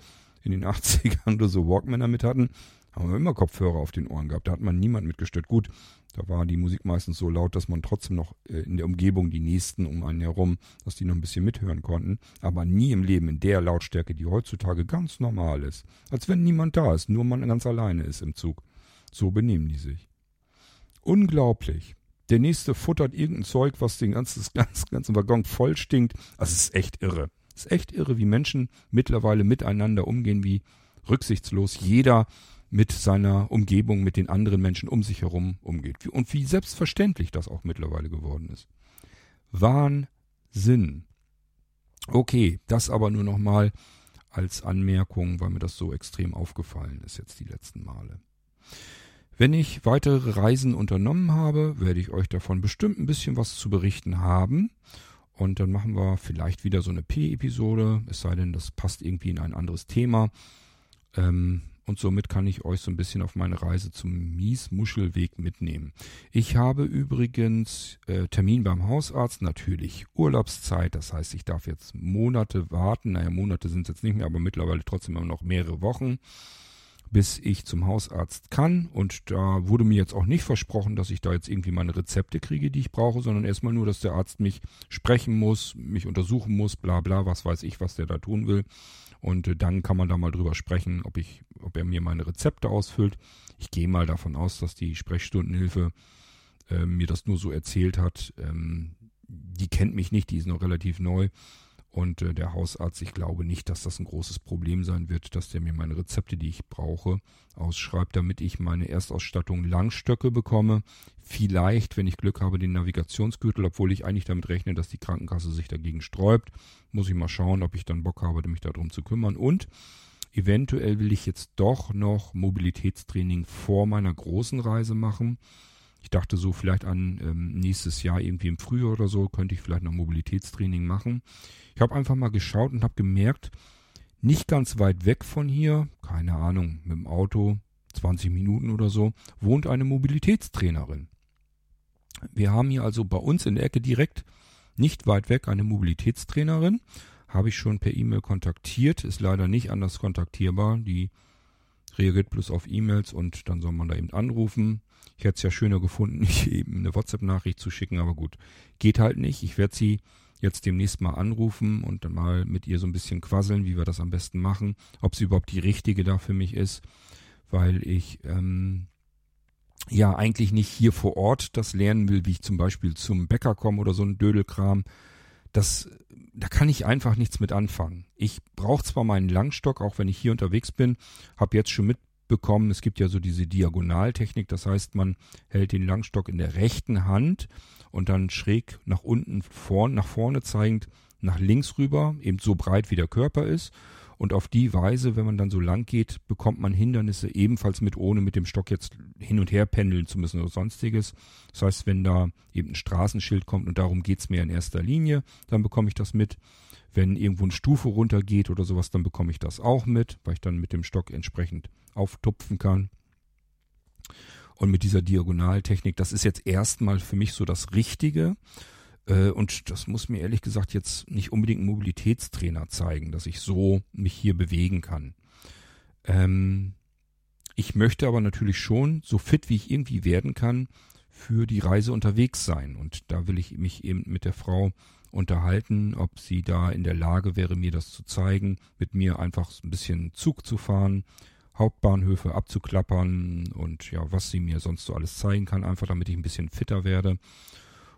in den (laughs) 80ern oder so Walkman damit hatten, haben wir immer Kopfhörer auf den Ohren gehabt. Da hat man niemand mitgestört. Gut, da war die Musik meistens so laut, dass man trotzdem noch äh, in der Umgebung die Nächsten um einen herum, dass die noch ein bisschen mithören konnten. Aber nie im Leben in der Lautstärke, die heutzutage ganz normal ist. Als wenn niemand da ist, nur man ganz alleine ist im Zug. So benehmen die sich. Unglaublich. Der nächste futtert irgendein Zeug, was den ganzen, (laughs) ganzen Waggon voll stinkt. Das ist echt irre. Es ist echt irre, wie Menschen mittlerweile miteinander umgehen, wie rücksichtslos jeder mit seiner Umgebung, mit den anderen Menschen um sich herum umgeht. Und wie selbstverständlich das auch mittlerweile geworden ist. Wahnsinn. Okay, das aber nur nochmal als Anmerkung, weil mir das so extrem aufgefallen ist jetzt die letzten Male. Wenn ich weitere Reisen unternommen habe, werde ich euch davon bestimmt ein bisschen was zu berichten haben. Und dann machen wir vielleicht wieder so eine P-Episode, es sei denn, das passt irgendwie in ein anderes Thema. Ähm, und somit kann ich euch so ein bisschen auf meine Reise zum Miesmuschelweg mitnehmen. Ich habe übrigens äh, Termin beim Hausarzt, natürlich Urlaubszeit, das heißt, ich darf jetzt Monate warten. Naja, Monate sind es jetzt nicht mehr, aber mittlerweile trotzdem immer noch mehrere Wochen bis ich zum Hausarzt kann. Und da wurde mir jetzt auch nicht versprochen, dass ich da jetzt irgendwie meine Rezepte kriege, die ich brauche, sondern erstmal nur, dass der Arzt mich sprechen muss, mich untersuchen muss, bla bla, was weiß ich, was der da tun will. Und äh, dann kann man da mal drüber sprechen, ob ich, ob er mir meine Rezepte ausfüllt. Ich gehe mal davon aus, dass die Sprechstundenhilfe äh, mir das nur so erzählt hat. Ähm, die kennt mich nicht, die ist noch relativ neu. Und äh, der Hausarzt, ich glaube nicht, dass das ein großes Problem sein wird, dass der mir meine Rezepte, die ich brauche, ausschreibt, damit ich meine Erstausstattung Langstöcke bekomme. Vielleicht, wenn ich Glück habe, den Navigationsgürtel, obwohl ich eigentlich damit rechne, dass die Krankenkasse sich dagegen sträubt. Muss ich mal schauen, ob ich dann Bock habe, mich darum zu kümmern. Und eventuell will ich jetzt doch noch Mobilitätstraining vor meiner großen Reise machen. Ich dachte so vielleicht an ähm, nächstes Jahr irgendwie im Frühjahr oder so könnte ich vielleicht noch Mobilitätstraining machen. Ich habe einfach mal geschaut und habe gemerkt, nicht ganz weit weg von hier, keine Ahnung, mit dem Auto 20 Minuten oder so, wohnt eine Mobilitätstrainerin. Wir haben hier also bei uns in der Ecke direkt nicht weit weg eine Mobilitätstrainerin. Habe ich schon per E-Mail kontaktiert, ist leider nicht anders kontaktierbar. Die reagiert bloß auf E-Mails und dann soll man da eben anrufen. Ich hätte es ja schöner gefunden, (laughs) nicht eben eine WhatsApp-Nachricht zu schicken, aber gut, geht halt nicht. Ich werde sie jetzt demnächst mal anrufen und dann mal mit ihr so ein bisschen quasseln, wie wir das am besten machen, ob sie überhaupt die richtige da für mich ist, weil ich ähm, ja eigentlich nicht hier vor Ort das lernen will, wie ich zum Beispiel zum Bäcker komme oder so ein Dödelkram. Das, da kann ich einfach nichts mit anfangen. Ich brauche zwar meinen Langstock, auch wenn ich hier unterwegs bin, habe jetzt schon mitbekommen, es gibt ja so diese Diagonaltechnik, das heißt, man hält den Langstock in der rechten Hand und dann schräg nach unten vorn, nach vorne zeigend nach links rüber, eben so breit wie der Körper ist und auf die Weise, wenn man dann so lang geht, bekommt man Hindernisse ebenfalls mit, ohne mit dem Stock jetzt hin und her pendeln zu müssen oder sonstiges. Das heißt, wenn da eben ein Straßenschild kommt und darum geht's mir in erster Linie, dann bekomme ich das mit. Wenn irgendwo eine Stufe runtergeht oder sowas, dann bekomme ich das auch mit, weil ich dann mit dem Stock entsprechend auftupfen kann. Und mit dieser Diagonaltechnik, das ist jetzt erstmal für mich so das Richtige. Äh, und das muss mir ehrlich gesagt jetzt nicht unbedingt ein Mobilitätstrainer zeigen, dass ich so mich hier bewegen kann. Ähm, ich möchte aber natürlich schon so fit wie ich irgendwie werden kann für die Reise unterwegs sein. Und da will ich mich eben mit der Frau unterhalten, ob sie da in der Lage wäre, mir das zu zeigen, mit mir einfach ein bisschen Zug zu fahren, Hauptbahnhöfe abzuklappern und ja, was sie mir sonst so alles zeigen kann, einfach damit ich ein bisschen fitter werde.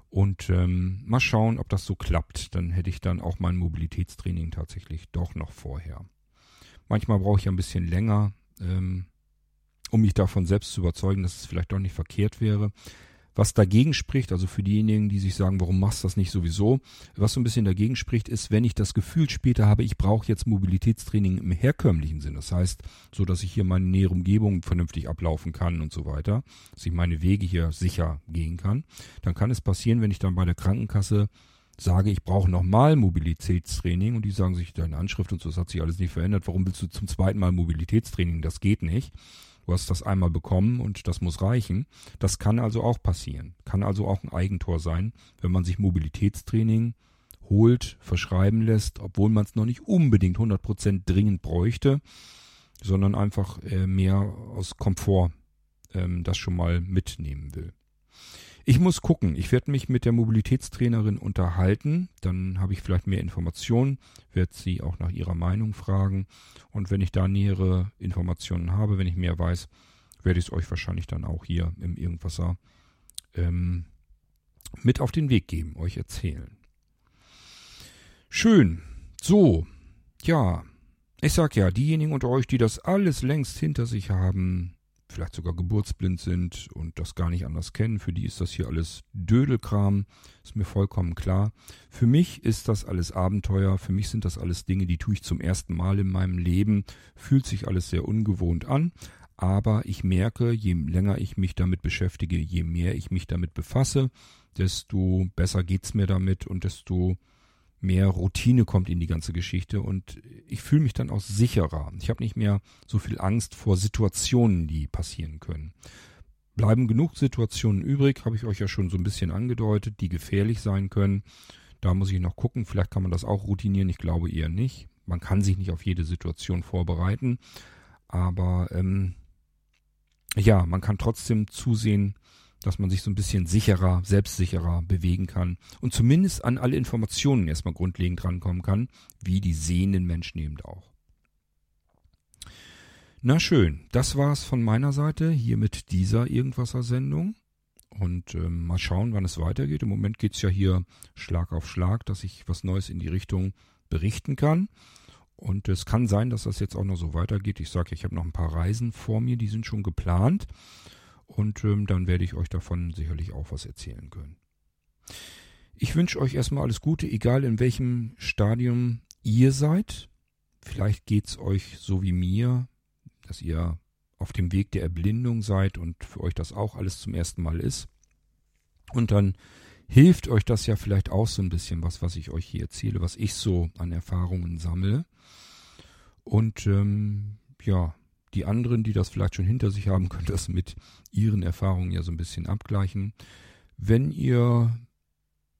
Und ähm, mal schauen, ob das so klappt. Dann hätte ich dann auch mein Mobilitätstraining tatsächlich doch noch vorher. Manchmal brauche ich ein bisschen länger, ähm, um mich davon selbst zu überzeugen, dass es vielleicht doch nicht verkehrt wäre. Was dagegen spricht, also für diejenigen, die sich sagen, warum machst du das nicht sowieso, was so ein bisschen dagegen spricht, ist, wenn ich das Gefühl später habe, ich brauche jetzt Mobilitätstraining im herkömmlichen Sinn. Das heißt, so dass ich hier meine nähere Umgebung vernünftig ablaufen kann und so weiter, dass ich meine Wege hier sicher gehen kann, dann kann es passieren, wenn ich dann bei der Krankenkasse sage, ich brauche nochmal Mobilitätstraining und die sagen sich, deine Anschrift und so, das hat sich alles nicht verändert, warum willst du zum zweiten Mal Mobilitätstraining? Das geht nicht. Du hast das einmal bekommen und das muss reichen. Das kann also auch passieren. Kann also auch ein Eigentor sein, wenn man sich Mobilitätstraining holt, verschreiben lässt, obwohl man es noch nicht unbedingt 100% dringend bräuchte, sondern einfach äh, mehr aus Komfort ähm, das schon mal mitnehmen will. Ich muss gucken. Ich werde mich mit der Mobilitätstrainerin unterhalten. Dann habe ich vielleicht mehr Informationen, werde sie auch nach ihrer Meinung fragen. Und wenn ich da nähere Informationen habe, wenn ich mehr weiß, werde ich es euch wahrscheinlich dann auch hier im Irgendwasser ähm, mit auf den Weg geben, euch erzählen. Schön. So, ja. Ich sag ja, diejenigen unter euch, die das alles längst hinter sich haben, vielleicht sogar geburtsblind sind und das gar nicht anders kennen. Für die ist das hier alles Dödelkram, ist mir vollkommen klar. Für mich ist das alles Abenteuer, für mich sind das alles Dinge, die tue ich zum ersten Mal in meinem Leben, fühlt sich alles sehr ungewohnt an, aber ich merke, je länger ich mich damit beschäftige, je mehr ich mich damit befasse, desto besser geht's mir damit und desto mehr Routine kommt in die ganze Geschichte und ich fühle mich dann auch sicherer. Ich habe nicht mehr so viel Angst vor Situationen, die passieren können. Bleiben genug Situationen übrig, habe ich euch ja schon so ein bisschen angedeutet, die gefährlich sein können. Da muss ich noch gucken, vielleicht kann man das auch routinieren, ich glaube eher nicht. Man kann sich nicht auf jede Situation vorbereiten, aber ähm, ja, man kann trotzdem zusehen, dass man sich so ein bisschen sicherer, selbstsicherer bewegen kann und zumindest an alle Informationen erstmal grundlegend rankommen kann, wie die sehenden Menschen eben auch. Na schön, das war's von meiner Seite hier mit dieser Irgendwasser-Sendung. Und ähm, mal schauen, wann es weitergeht. Im Moment geht's ja hier Schlag auf Schlag, dass ich was Neues in die Richtung berichten kann. Und es kann sein, dass das jetzt auch noch so weitergeht. Ich sage, ich habe noch ein paar Reisen vor mir, die sind schon geplant. Und ähm, dann werde ich euch davon sicherlich auch was erzählen können. Ich wünsche euch erstmal alles Gute, egal in welchem Stadium ihr seid. Vielleicht geht's euch so wie mir, dass ihr auf dem Weg der Erblindung seid und für euch das auch alles zum ersten Mal ist. Und dann hilft euch das ja vielleicht auch so ein bisschen was, was ich euch hier erzähle, was ich so an Erfahrungen sammle. Und ähm, ja, die anderen, die das vielleicht schon hinter sich haben, (laughs) können das mit ihren Erfahrungen ja so ein bisschen abgleichen. Wenn ihr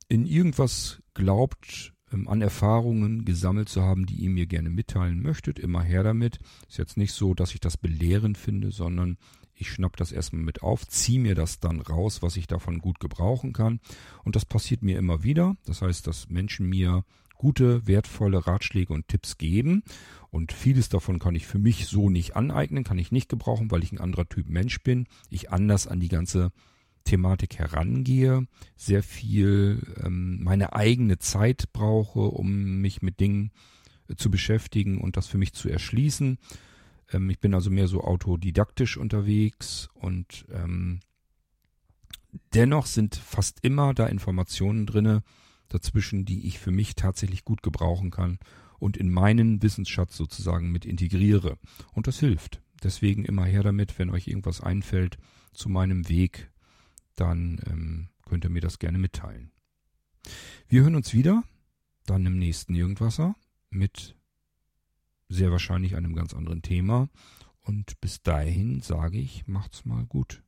in irgendwas glaubt, ähm, an Erfahrungen gesammelt zu haben, die ihr mir gerne mitteilen möchtet, immer her damit. Ist jetzt nicht so, dass ich das belehrend finde, sondern ich schnapp das erstmal mit auf, ziehe mir das dann raus, was ich davon gut gebrauchen kann. Und das passiert mir immer wieder. Das heißt, dass Menschen mir gute, wertvolle Ratschläge und Tipps geben. Und vieles davon kann ich für mich so nicht aneignen, kann ich nicht gebrauchen, weil ich ein anderer Typ Mensch bin. Ich anders an die ganze Thematik herangehe, sehr viel ähm, meine eigene Zeit brauche, um mich mit Dingen äh, zu beschäftigen und das für mich zu erschließen. Ähm, ich bin also mehr so autodidaktisch unterwegs und ähm, dennoch sind fast immer da Informationen drinne dazwischen, die ich für mich tatsächlich gut gebrauchen kann und in meinen Wissensschatz sozusagen mit integriere. Und das hilft. Deswegen immer her damit, wenn euch irgendwas einfällt zu meinem Weg, dann ähm, könnt ihr mir das gerne mitteilen. Wir hören uns wieder, dann im nächsten Irgendwasser mit sehr wahrscheinlich einem ganz anderen Thema. Und bis dahin sage ich, macht's mal gut.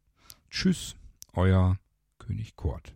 Tschüss, euer König Kort.